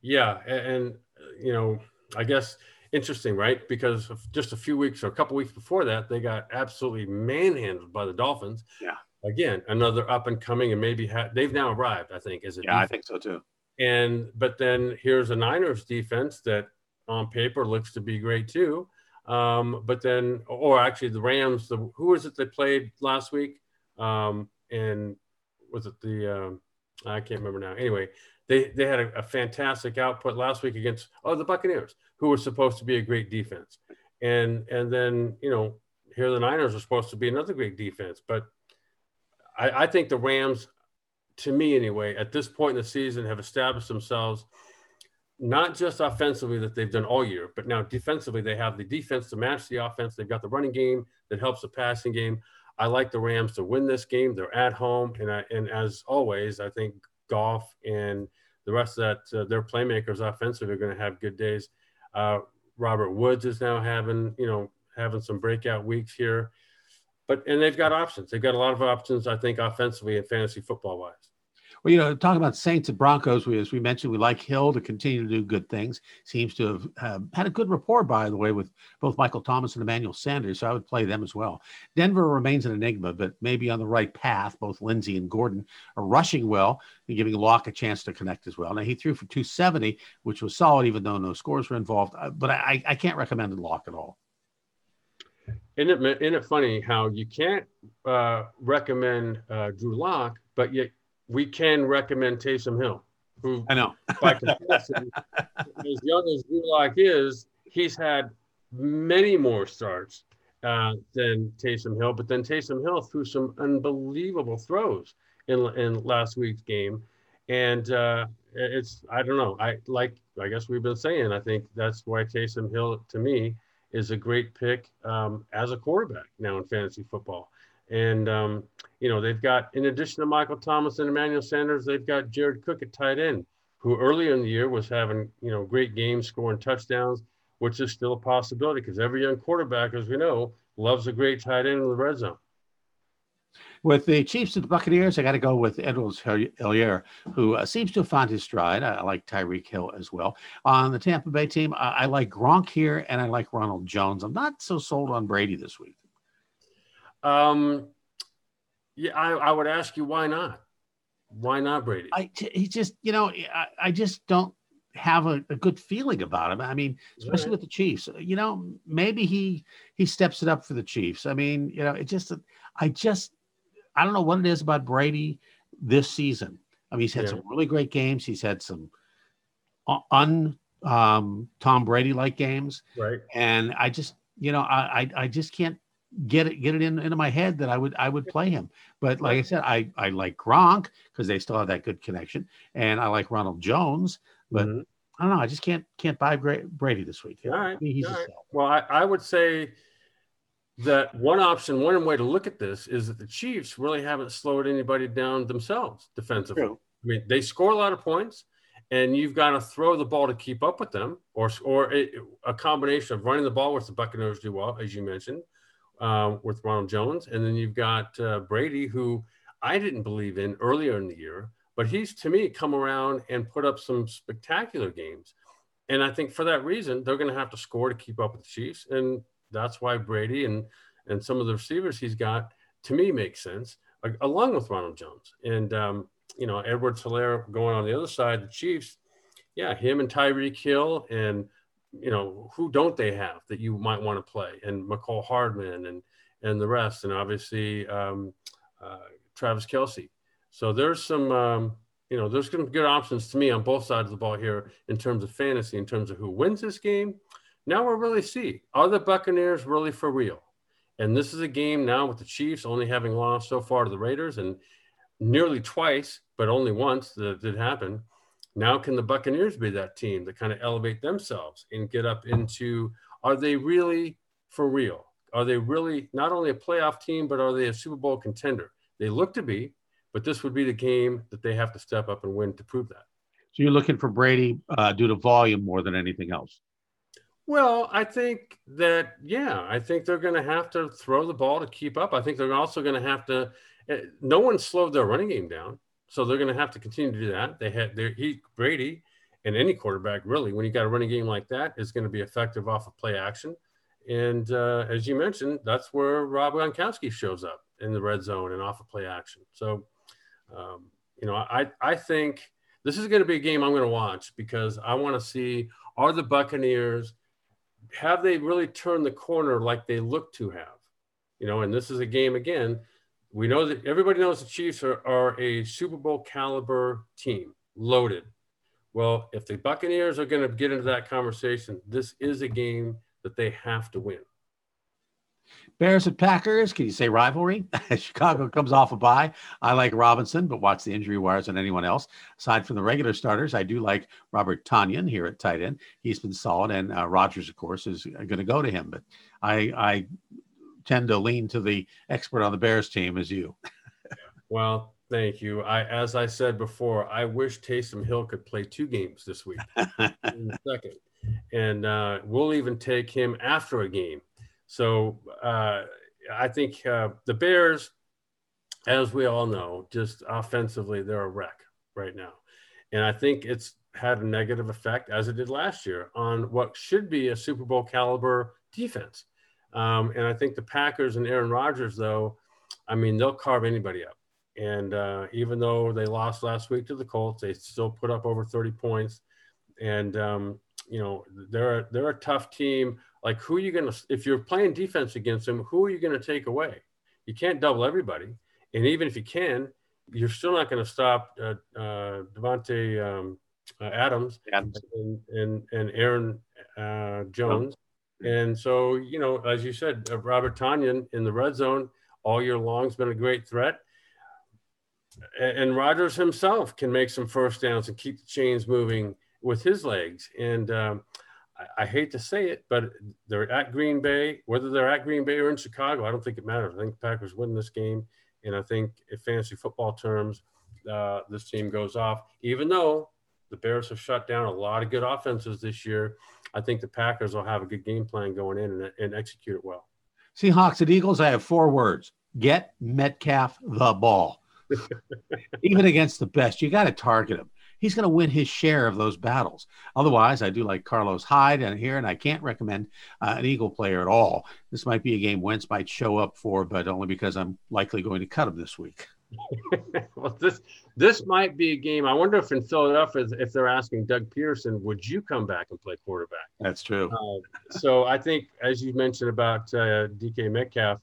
Yeah, and, and you know I guess interesting, right? Because just a few weeks or a couple weeks before that, they got absolutely manhandled by the Dolphins. Yeah. Again, another up and coming, and maybe ha- they've now arrived. I think is it? Yeah, defense. I think so too. And but then here's a Niners defense that on paper looks to be great too. Um, but then, or actually, the Rams. The who was it they played last week? Um, and was it the? Um, I can't remember now. Anyway, they they had a, a, fantastic output last week against oh the Buccaneers, who were supposed to be a great defense, and and then you know here the Niners are supposed to be another great defense, but I, I think the Rams to me anyway, at this point in the season, have established themselves not just offensively that they've done all year, but now defensively they have the defense to match the offense. They've got the running game that helps the passing game. I like the Rams to win this game. They're at home, and I, and as always, I think Goff and the rest of that uh, their playmakers offensively are going to have good days. Uh, Robert Woods is now having you know having some breakout weeks here, but and they've got options. They've got a lot of options, I think, offensively and fantasy football wise. Well, you know, talking about Saints and Broncos, we, as we mentioned, we like Hill to continue to do good things. Seems to have had a good rapport, by the way, with both Michael Thomas and Emmanuel Sanders. So I would play them as well. Denver remains an enigma, but maybe on the right path. Both Lindsey and Gordon are rushing well and giving Lock a chance to connect as well. Now, he threw for 270, which was solid, even though no scores were involved. Uh, but I, I can't recommend Lock at all. Isn't it, isn't it funny how you can't uh, recommend uh, Drew Lock, but yet we can recommend Taysom Hill, who I know by comparison, [laughs] as young as Gulak is, he's had many more starts uh, than Taysom Hill. But then Taysom Hill threw some unbelievable throws in in last week's game, and uh, it's I don't know. I like I guess we've been saying. I think that's why Taysom Hill to me is a great pick um, as a quarterback now in fantasy football. And, um, you know, they've got, in addition to Michael Thomas and Emmanuel Sanders, they've got Jared Cook at tight end, who earlier in the year was having, you know, great games, scoring touchdowns, which is still a possibility because every young quarterback, as we know, loves a great tight end in the red zone. With the Chiefs and the Buccaneers, I got to go with Edwards Helaire, who uh, seems to have found his stride. I, I, like Tyreek Hill as well. On the Tampa Bay team, I, I like Gronk here and I like Ronald Jones. I'm not so sold on Brady this week. Um, yeah, I, I would ask you why not? Why not Brady? I he just you know I, I just don't have a, a, good feeling about him. I mean, especially right. with the Chiefs. You know, maybe he he steps it up for the Chiefs. I mean, you know, it just I just I don't know what it is about Brady this season. I mean, he's had yeah. some really great games. He's had some un um, Tom Brady like games, right? And I just you know I I, I just can't get it get it in, into my head that I would I would play him. But like I said, I I like Gronk because they still have that good connection, and I like Ronald Jones. But mm-hmm. I don't know. I just can't can't buy Brady this week. All right. He's All right. Well, I, I would say that one option, one way to look at this is that the Chiefs really haven't slowed anybody down themselves defensively. I mean, they score a lot of points, and you've got to throw the ball to keep up with them, or or a, a combination of running the ball, which the Buccaneers do well, as you mentioned, uh, with Ronald Jones, and then you've got uh, Brady, who I didn't believe in earlier in the year, but he's to me come around and put up some spectacular games, and I think for that reason they're going to have to score to keep up with the Chiefs, and that's why Brady and and some of the receivers he's got to me makes sense, along with Ronald Jones. And um, you know Edward Helaire going on the other side, the Chiefs, yeah, him and Tyreek Hill and you know, who don't they have that you might want to play? And Mecole Hardman and and the rest, and obviously um, uh, Travis Kelce. So there's some, um, you know, there's some good options to me on both sides of the ball here in terms of fantasy, in terms of who wins this game. Now we'll really see are the Buccaneers really for real? And this is a game now with the Chiefs only having lost so far to the Raiders and nearly twice, but only once that did happen. Now, can the Buccaneers be that team to kind of elevate themselves and get up into are they really for real? Are they really not only a playoff team, but are they a Super Bowl contender? They look to be, but this would be the game that they have to step up and win to prove that. So you're looking for Brady uh, due to volume more than anything else? Well, I think that, yeah, I think they're going to have to throw the ball to keep up. I think they're also going to have to, eh, no one slowed their running game down. So they're going to have to continue to do that. They had their he Brady and any quarterback really, when you got a running game like that, is going to be effective off of play action. And uh, as you mentioned, that's where Rob Gronkowski shows up in the red zone and off of play action. So, um, you know, I I think this is going to be a game I'm going to watch because I want to see are the Buccaneers have they really turned the corner like they look to have? You know, and this is a game again we know that everybody knows the Chiefs are, are a Super Bowl caliber team, loaded. Well, if the Buccaneers are going to get into that conversation, this is a game that they have to win. Bears at Packers. Can you say rivalry? [laughs] Chicago comes off a bye. I like Robinson, but watch the injury wires than anyone else. Aside from the regular starters, I do like Robert Tonyan here at tight end. He's been solid, and uh, Rodgers, of course, is going to go to him. But I, I tend to lean to the expert on the Bears team as you. [laughs] well, thank you. I, as I said before, I wish Taysom Hill could play two games this week [laughs] second, and uh, we'll even take him after a game so uh, I think uh, the Bears, as we all know, just offensively, they're a wreck right now. And I think it's had a negative effect, as it did last year, on what should be a Super Bowl caliber defense. Um, and I think the Packers and Aaron Rodgers, though, I mean, they'll carve anybody up. And uh, even though they lost last week to the Colts, they still put up over 30 points. And, um, you know, they're, they're a tough team like who are you going to if you're playing defense against them who are you going to take away you can't double everybody and even if you can you're still not going to stop uh, uh, Davante um, uh, Adams, Adams. And, and, and Aaron uh, Jones. Oh. And so, you know, as you said, uh, Robert Tonyan in the red zone all year long has been a great threat. And, and Rodgers himself can make some first downs and keep the chains moving with his legs. And um, I, I, hate to say it, but they're at Green Bay. Whether they're at Green Bay or in Chicago, I don't think it matters. I think the Packers win this game, and I think in fantasy football terms, uh, this team goes off. Even though the Bears have shut down a lot of good offenses this year, I think the Packers will have a good game plan going in and, and execute it well. Seahawks and Eagles. I have four words: get Metcalf the ball. [laughs] Even against the best, you got to target him he's going to win his share of those battles. Otherwise, I do like Carlos Hyde and here, and I can't recommend uh, an Eagle player at all. This might be a game Wentz might show up for, but only because I'm likely going to cut him this week. [laughs] well, this this might be a game. I wonder if in Philadelphia, if they're asking Doug Pederson, would you come back and play quarterback? That's true. Uh, so I think, as you mentioned about uh, DK Metcalf,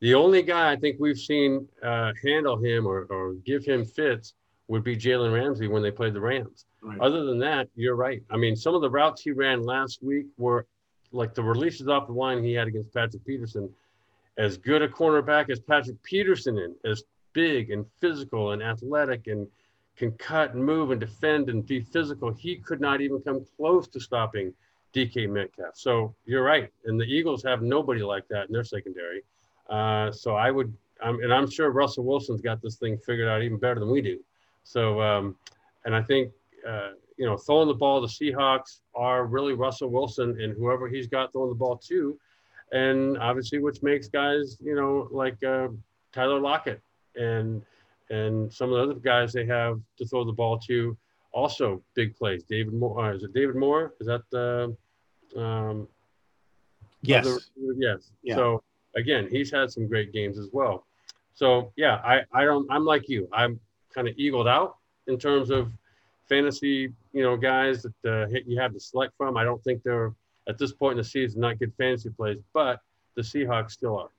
the only guy I think we've seen uh, handle him or, or give him fits would be Jalen Ramsey when they played the Rams. Right. Other than that, you're right. I mean, some of the routes he ran last week were like the releases off the line he had against Patrick Peterson. As good a cornerback as Patrick Peterson in, as big and physical and athletic and can cut and move and defend and be physical, he could not even come close to stopping DK Metcalf. So you're right. And the Eagles have nobody like that in their secondary. Uh, so I would, um, and I'm sure Russell Wilson's got this thing figured out even better than we do. So, um, and I think, uh, you know, throwing the ball, the Seahawks are really Russell Wilson and whoever he's got throwing the ball to. And obviously, which makes guys, you know, like uh, Tyler Lockett and and some of the other guys they have to throw the ball to also big plays. David Moore, uh, is it David Moore? Is that the um, yes, other, yes. Yeah. So again, he's had some great games as well. So yeah, I I don't I'm like you. I'm kind of eagled out in terms of fantasy, you know, guys that uh, you have to select from. I don't think they're at this point in the season not good fantasy plays, but the Seahawks still are.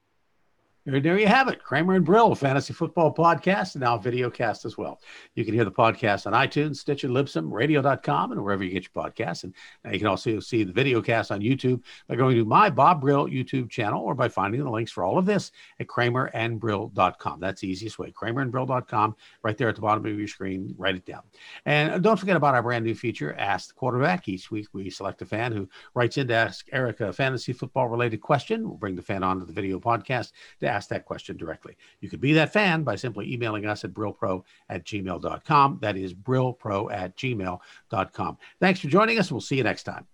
There you have it. Kramer and Brill, Fantasy Football Podcast, and now video cast as well. You can hear the podcast on iTunes, Stitcher, Libsyn, radio.com, and wherever you get your podcasts. And you can also see the video cast on YouTube by going to my Bob Brill YouTube channel or by finding the links for all of this at kramerandbrill.com. That's the easiest way. kramerandbrill.com, right there at the bottom of your screen. Write it down. And don't forget about our brand new feature, Ask the Quarterback. Each week we select a fan who writes in to ask Eric a fantasy football related question. We'll bring the fan onto the video podcast to ask that question directly. You could be that fan by simply emailing us at brillpro at gmail.com. That is brillpro at gmail.com. Thanks for joining us. We'll see you next time.